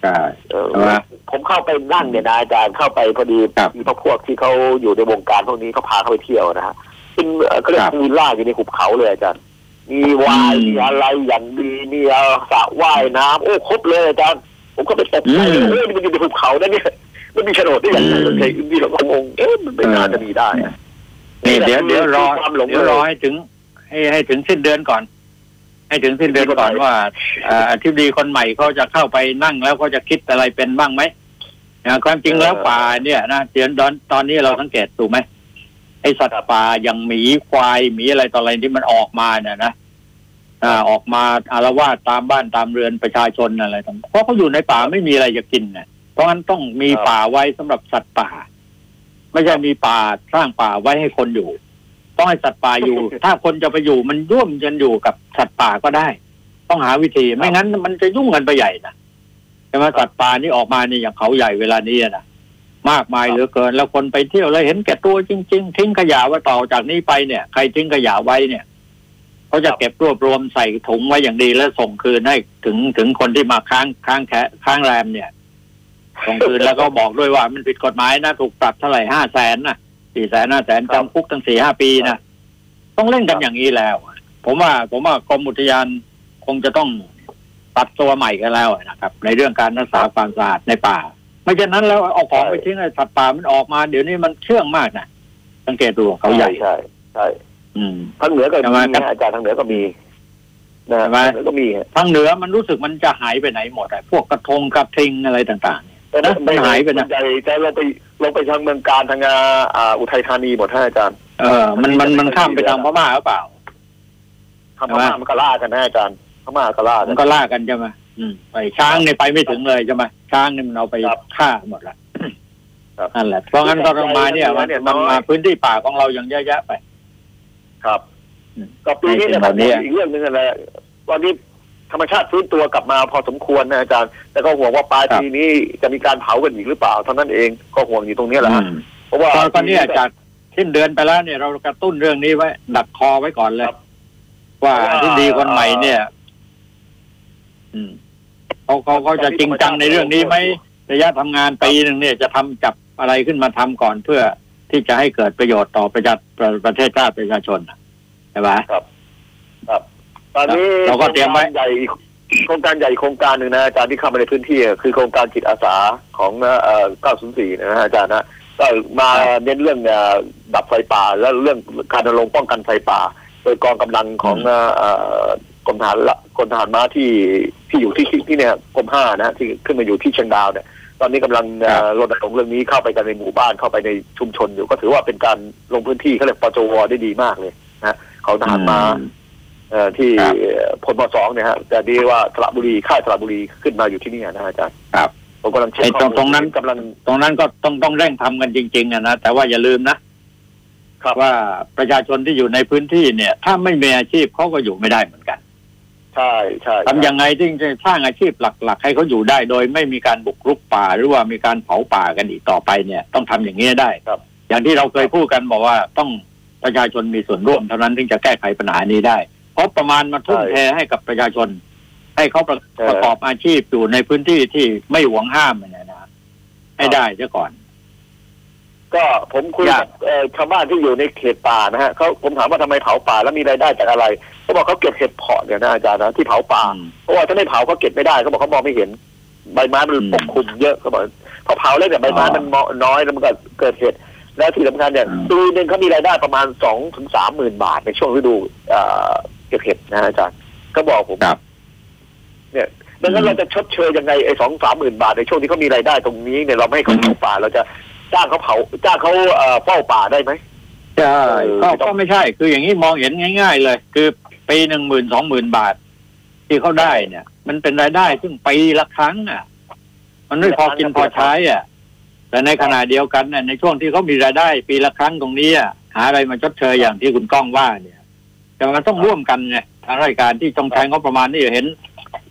ใช่เออใช่ไหมผมเข้าไปนั่งเนี่ยนะอาจารย์เข้าไปพอดีครับ มีพวกพวกที่เขาอยู่ในวงการพวกนี้เขาพาเข้าไปเที่ยวนะฮะเป็นเอ่อเขาเรียกครับวิลล่าอยู่ในหุบเขาเลยอาจารย์ มีวายอืมมีอะไรอย่างดีมีเอ่อสระว่ายน้ำโอ้ครบเลยอาจารย์ ผมก็ไปตกใจอืมเอ้ยมันอยู่ในหุบเขานะเนี่ยมันมีโฉนดได้อย่างไรอืมเคยมีเราก็งงเอ๊ะมันไม่น่าจะมีได้อะ นี่เดี๋ยวเดี๋ยวรอความหลงเดี๋ยวรอให้ถึง ให้ให้ถึงสิ้นเดือนก่อน ให้ถึงสิ้นเดือนก่อนว่าเอ่ออธิบดีคนใหม่เขาจะเข้าไปนั่งแล้วเขาจะคิดอะไรเป็นบ้างไหมนะความจริงแล้วป่าเนี่ยนะเดี๋ยวตอนตอนนี้เราสังเกตถูกไหมไอสัตว์ป่าอย่างหมีควายหมีอะไรต่ออะไรที่มันออกมาเนี่ยนะอ่าออกมาอารวาสตามบ้านตามเรือนประชาชนอะไรต่างเพราะเขาอยู่ในป่าไม่มีอะไรจะกินเนี่ยเพราะงั้นต้องมีป่าไว้สำหรับสัตว์ป่า ไม่ใช่มีป่าสร้างป่าไว้ให้คนอยู่ ต้องให้สัตว์ป่าอยู่ ถ้าคนจะไปอยู่มันร่วมกันอยู่กับสัตว์ป่าก็ได้ ต้องหาวิธีไม่งั้น มันจะยุ่งกันไปใหญ่นะใช่ไหมสัตว์ป่านี่ออกมานี่อย่างเขาใหญ่เวลานี้อะนะมากมายเหลือเกิน แล้วคนไปเที่ยวแล้วเห็นแก่ตัวจริง ๆ ทิ้งขยะไว้ต่อจากนี้ไปเนี่ย ใครทิ้งขยะไว้เนี่ยเขาจะเก็บรวบรวมใส่ถุงไว้อย่างดีแล้วส่งคืนให้ถึงถึงคนที่มาค้างค้างแค่ค้างแรมเนี่ยส่งคืนแล้วก็บอกด้วยว่ามันผิดกฎหมายนะถูกปรับเท่าไหร่ห้าแสนนะ สี่แสนห้าแสนครับจำคุกตั้งสี่ห้าปีนะต้องเล่นกันอย่างนี้แล้ว ผมว่า ผมว่ากรมอุทยานคงจะต้องปรับตัวใหม่กันแล้วนะครับ ในเรื่องการรักษาความสะอาดในป่า ไม่เช่นนั้นแล้วเอาของไปทิ้งไอ้สัตว์ป่ามันออกมา เดี๋ยวนี้มันเชื่องมากนะสังเกตดูเขาใหญ่ใช่ใช่อืมทางเหนือก็ใช่ไหมมีนะอาจารย์ทางเหนือก็มีนะใช่ไหมทางเหนือก็มีฮะทางเหนือมันรู้สึกมันจะหายไปไหนหมดอะพวกกระทงกระทิงอะไรต่างๆเนี่ยนะมันหายไปนะใจใจลงไปลงไปทางเมืองการทางอ่าอุทัยธานีหมดท่านอาจารย์เออมันมันมันข้ามไปทางพม่าหรือเปล่าทำพม่ามันก็ล่ากันนะอาจารย์พม่าก็ล่ากัมันนก็ล่ากันใช่ไหมอืมไปช้างเนี่ยไปไม่ถึงเลยใช่ไหมช้างเนี่ยมันเอาไปครับฆ่าหมดละครับนั่นแหละเพราะงั้นก็ต้องมาเนี่ยมันเนี่ยมันน้อยมาพื้นที่ป่าของเราอย่างเยอะแยะไป ครับอืมก็ปีนี้ในสิ่นะงเหล่านี้อีกเรื่องหนึงอะไรตอนนี้ ธรรมชาติฟื้นตัวกลับมาพอสมควรนะอาจารย์แต่ก็ห่วงว่าปลายปีนี้จะมีการเผากันอีกหรือเปล่าเท่านั้นเองก็ห่วงอยู่ตรงนี้แหละฮะอืมเพราะว่าตอนตอนนี้จากสิ้นเดือนไปแล้วเนี่ยเรากระตุ้นเรื่องนี้ไว้ดักคอไว้ก่อนเลยครับว่าเพราะว่าที่ดีคนใหม่เนี่ย อืมเขาเขาเขาจะจริงจังในเรื่องนี้ไหมระยะทำงานปีหนึ่งเนี่ยจะทำจับอะไรขึ้นมาทำก่อนเพื่อที่จะให้เกิดประโยชน์ต่อประชาประประเทศชาติประชาชนน่ะใช่ไหม ตอนนี้เราก็เตรียมไว้ โคงกาใหญ่โครงการใหญ่โครงการหนึ่งนะอาจารย์ที่เข้ามาในพื้นที่อะคือโครงการจิตอาสาของเอ่อ904 นะฮะอาจารย์นะก็มาเน้นเรื่องเอ่อดับไฟป่า และเรื่องการรณรงค์ป้องกันไฟป่า โดยกองกำลังของเอ่อกรมทหารละกรมทหารม้าที่ที่อยู่ที่ที่เนี่ยกรมห้านะที่ขึ้นมาอยู่ที่เชียงดาวเนี่ย ตอนนี้กำลังเอ่อรณรงค์เรื่องนี้เข้าไปกันในหมู่บ้านเข้าไปในชุมชนอยู่ก็ถือว่าเป็นการลงพื้นที่เขาเรียกปจวได้ดีมากเลยนะของทหารม้าเอ่อ ที่ครับพลมสองเนี่ยฮะแต่ดีว่าสระบุรีค่ายสระบุรีขึ้นมาอยู่ที่นี่นะอาจารย์ครับผมกำลังเช็คไอ้ตรงข้อมูลตรงนั้นกำลังตรงนั้นก็ต้องต้องเร่งทำกันจริงๆอะนะแต่ว่าอย่าลืมนะครับว่าประชาชนที่อยู่ในพื้นที่เนี่ย ถ้าไม่มีอาชีพเขาก็อยู่ไม่ได้เหมือนกัน ใช่ใช่ทำยังไงที่จะสร้างอาชีพหลัก ๆ ให้เขาอยู่ได้โดยไม่มีการบุกรุกป่า หรือว่ามีการเผาป่ากันอีกต่อไปเนี่ย ต้องทำอย่างนี้ให้ได้ครับ อย่างที่เราเคยพูดกันบอกว่าต้องประชาชนมีส่วนร่วมเท่านั้นถึงจะแก้ไขปัญหานี้ได้ เพราะประมาณมาทุ่มเทให้กับประชาชน ให้เขาประประกอบอาชีพอยู่ในพื้นที่ที่ไม่หวงห้ามเนี่ยนะให้ได้เสียก่อน ก็ผมคุยยากกับเอ่อชาวบ้านที่อยู่ในเขตป่านะฮะเขาผมถามว่าทำไมเผาป่าแล้วมีรายได้จากอะไรเขาบอกเขาเก็บเห็ดเพาะเนี่ยนะอาจารย์นะที่เผาป่าเพราะว่าถ้าไม่เผาเขาเก็บไม่ได้เขาบอกเขามองไม่เห็นใบไม้มันอืมปกคลุมเยอะเขาบอกพอเผาแล้วเนี่ยใบไม้อ๋อมันเหมาะน้อยแล้วมันก็เกิดเหตุแล้วที่สำคัญเนี่ยอืมปีหนึ่งเขามีรายได้ประมาณสองถึงสามหมื่นบาทในช่วงฤดู เอ่อเก็บเห็ดนะอาจารย์ก็บอกผมครับ เนี่ยดังนั้นเราจะชดเชยยังไงไอ้สองสามหมื่นบาทในช่วงที่เขามีรายได้ตรงนี้เนี่ยเราไม่ให้เขาเผาป่าเราจะจ้างเขาเผาจ้างเขาเอ่อเฝ้าป่าได้ไหมใช่เออก็ไม่ต้องก็ไม่ใช่ คืออย่างนี้มองเห็นง่าย ๆ เลย คือปีหนึ่งหมื่นสองหมื่นบาท ที่เขาได้เนี่ย มันเป็นรายได้ซึ่งปีละครั้งอะ มันไม่พอกินพอใช้อะแต่ในขณะเดียวกันเนี่ยในช่วงที่เขามีรายได้ ปีละครั้งตรงนี้อะหาอะไรมาชดเชยอย่างที่คุณก้องว่าเนี่ย แต่มันต้องร่วมกันไงทางราชการที่ต้องใช้งบประมาณนี่เห็น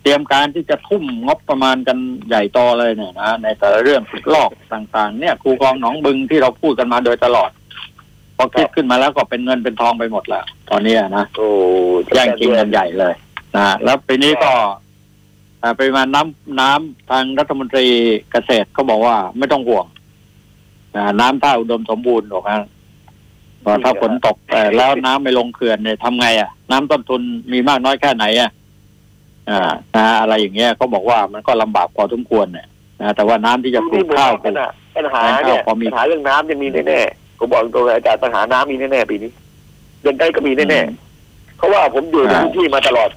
เตรียมการที่จะทุ่มงบประมาณกันใหญ่โตเลยเนี่ยนะในแต่ละเรื่องลอกต่างๆ เนี่ยครูกองหนองบึงที่เราพูดกันมาโดยตลอดพอคิดขึ้นมาแล้วก็เป็นเงินเป็นทองไปหมดแล้วตอนนี้นะโอ้แย่งชิงกันใหญ่เลยนะแล้วปีนี้ก็อ่าปริมาณน้ำน้ำทางรัฐมนตรีเกษตรเขาบอกว่าไม่ต้องห่วงนะน้ำท่าอุดมสมบูรณ์หรอกนะพอ ถ้าฝนตกเอ่อแล้วน้ำไม่ลงเขื่อนเนี่ยทำไงอะ น้ำต้นทุนมีมากน้อยแค่ไหนอะอ่านะอะไรอย่างเงี้ยเขาบอกว่ามันก็ลำบากพอสมควรเนี่ยนะแต่ว่าน้ำที่จะปลูกข้าวปลูปักญหาปัญหาเนี่ยพอมีปัญหาเรื่องน้ำยังมีแน่ๆผมบอกตรงๆเลยอาจารย์ปัญหาน้ำมีแน่ๆปีนี้เดือนใกล้ก็มีแน่ๆเพราะว่าผมอยู่ในอ่าพื้นที่มาตลอด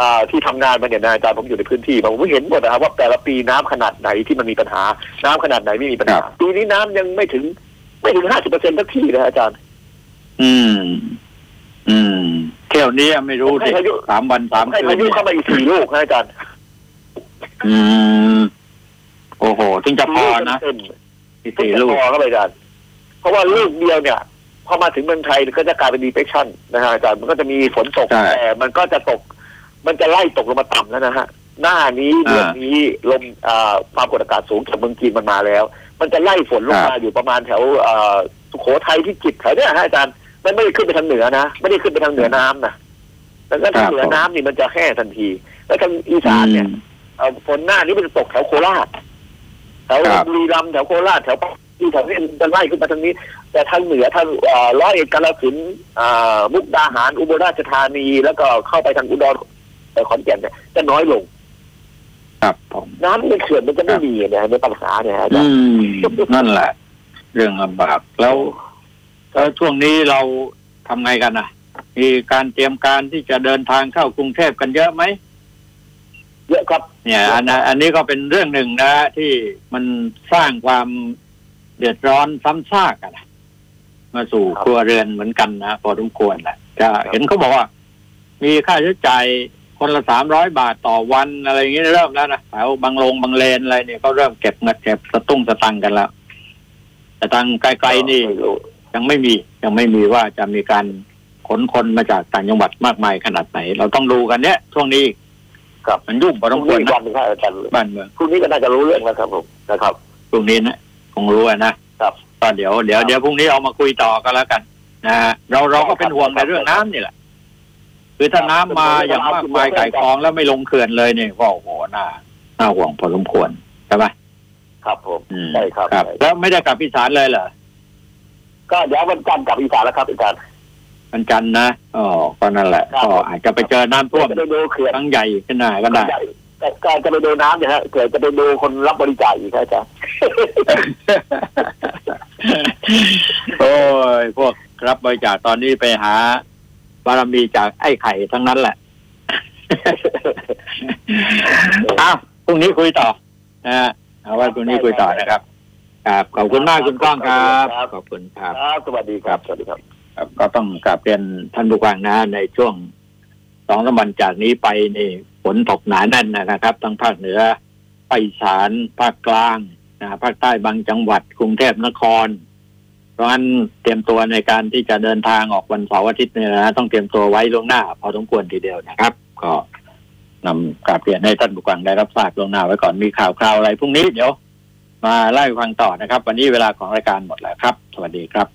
อ่าที่ทำงานมาเนี่ยนะอาจารย์ผมอยู่ในพื้นที่มาผมเห็นหมดนะครับว่าแต่ละปีน้ำขนาดไหนที่มันมีปัญหา น้ำขนาดไหนไม่มีปัญหาปีนี้น้ำยังไม่ถึง ไม่ถึงห้าสิบเปอร์เซ็นต์สักทีนะอาจารย์ อืม อืมเที่ยวนี้ไม่รู้ดิให้พายุสามวันสามให้คืนพายุเนี่ยเข้ามาอีกสี่ลูกนะอาจารย์อืม โอ้โหถึงจะพอนะเต็มที่ๆสี่จะลูกพอเข้าไปอาจารย์เพราะว่าลูกเดียวเนี่ยพอมาถึงเมืองไทยก็จะกลายเป็นดีเพ s ชันนะฮะอาจารย์มันก็จะมีฝนตกใช่แต่มันก็จะตก มันจะไล่ตกลงมาต่ำแล้วนะฮะ หน้านี้อ่าเดือนนี้ลมอ่าความกดอากาศสูงจากเมืองจีนมันมาแล้ว มันจะไล่ฝนลงครัมาบอยู่ประมาณแถวอ่าสุโขทัยที่จิตรแถวเนี้ยฮะอาจารย์ มันไม่ได้ขึ้นไปทางเหนือนะไม่ได้ขึ้นไปทางเหนือน้ำนะแล้วก็ทางเหนือน้ำนี่มันจะแห้งทันที แล้วทางอีสานเนี่ยเอ่อฝนหน้านี้มันจะตกแถวโคราชแถวครับบุรีรัมย์แถวโคราชแถวที่แถวนี้มันจะไล่ขึ้นมาทางนี้ แต่ทางเหนือทางเอ่อร้อยเอ็ดกาฬสินธุ์อ่ามุกดาหารอุบลราชธานีแล้วก็เข้าไปทางอุดรเอ่อขอนแก่นเนี่ยจะน้อยลง ครับผมน้ำในเขื่อนมันจะไม่มีเนี่ยในปัญหาเนี่ยอาจาอืรย์มนั่นแหละ เรื่องลำบากแล้ว แล้วช่วงนี้เราทำไงกันอะ มีการเตรียมการที่จะเดินทางเข้ากรุงเทพกันเยอะไหมเยอะครับ เนี่ย อันนั้นอันนี้ก็เป็นเรื่องหนึ่งนะ ที่มันสร้างความเดือดร้อนซ้ำซากอะนะมาสู่ครับครัวเรือนเหมือนกันนะพอสมควรแหละจะเห็นเขาบอกว่า มีค่าใช้จ่ายคนละสามร้อยบาทต่อวันอะไรอย่างเงี้ยเริ่มแล้วนะแถวบางโรงบางเลนอะไรเนี่ยก็เริ่มเก็บเงินเก็บสตุ้งสตังค์กันแล้ว แต่ทางไกลๆนี่ไม่รู้ ยังไม่มียังไม่มีว่าจะมีการขนคนมาจากต่างจังหวัดมากมายขนาดไหน เราต้องดูกันเนี้ยช่วงนี้ครับมันยุ่งพอพสรุ่มงควนี้รอีกวันะนหนึงครับอาจารย์บ้านเมืองพรุ่งนี้ก็น่าจะรู้เรื่องแล้วครับผมนะครับพรุ่งนี้นะคงรู้อะนะครับก็เดี๋ยวเดี๋ยวครับเดี๋ยวพรุ่งนี้เอามาคุยต่อกันแล้วกันนะฮะเราเราก็เป็นห่วงในเรื่องน้ำนี่แหละคือถ้าน้ำมาอย่างมากมายไก่กองแล้วไม่ลงเขื่อนเลยเนี่ยก็โอ้โหน่าน่าห่วงพอสมควรใช่ไหมครับผมอืมใช่ครับครับใช่แล้วไม่ได้กลับอีสานเลยเหรอ ก็เดี๋ยววันจันทร์กลับอีสานแล้วครับอาจารย์ วันจันทร์นะอ๋อก็นั่นแหละครับ ก็อาจจะไปเจอน้ำท่วมจะไปดูเขื่อนครั้งใหญ่ขึ้นหน้าก็ได้ แต่ก็จะไปดูน้ำเนี่ยฮะเกิดจะไปดูคนรับบริจาคอีกครับอาจารย์ โอ้ยพวกรับบริจาคตอนนี้ไปหา บารมีจากไอ้ไข่ทั้งนั้นแหละ อ้าวพรุ่งนี้คุยต่อนะฮะเอาไว้พรุ่งนี้คุยต่อนะครับ ครับขอบคุณมากคุณก้องครับครับขอบคุณครับครับสวัสดีครับสวัสดีครับครับก็ต้องกราบเรียนท่านผู้ฟังนะในช่วงสองสามวันจากนี้ไปนี่ฝนตกหนาแน่นนะครับทั้งภาคเหนือภาคอีสานภาคกลางนะภาคใต้บางจังหวัดกรุงเทพนคร เพราะฉะนั้นเตรียมตัวในการที่จะเดินทางออกวันเสาร์อาทิตย์เนี่ยนะต้องเตรียมตัวไว้ล่วงหน้า พอสมควรทีเดียวนะครับ ก็นำกราบเรียนให้ท่านผู้ฟังได้รับทราบล่วงหน้าไว้ก่อนมีข่าวคราวอะไรพรุ่งนี้เดี๋ยว มาไล่าให้ฟังต่อนะครับ วันนี้เวลาของรายการหมดแล้วครับ สวัสดีครับ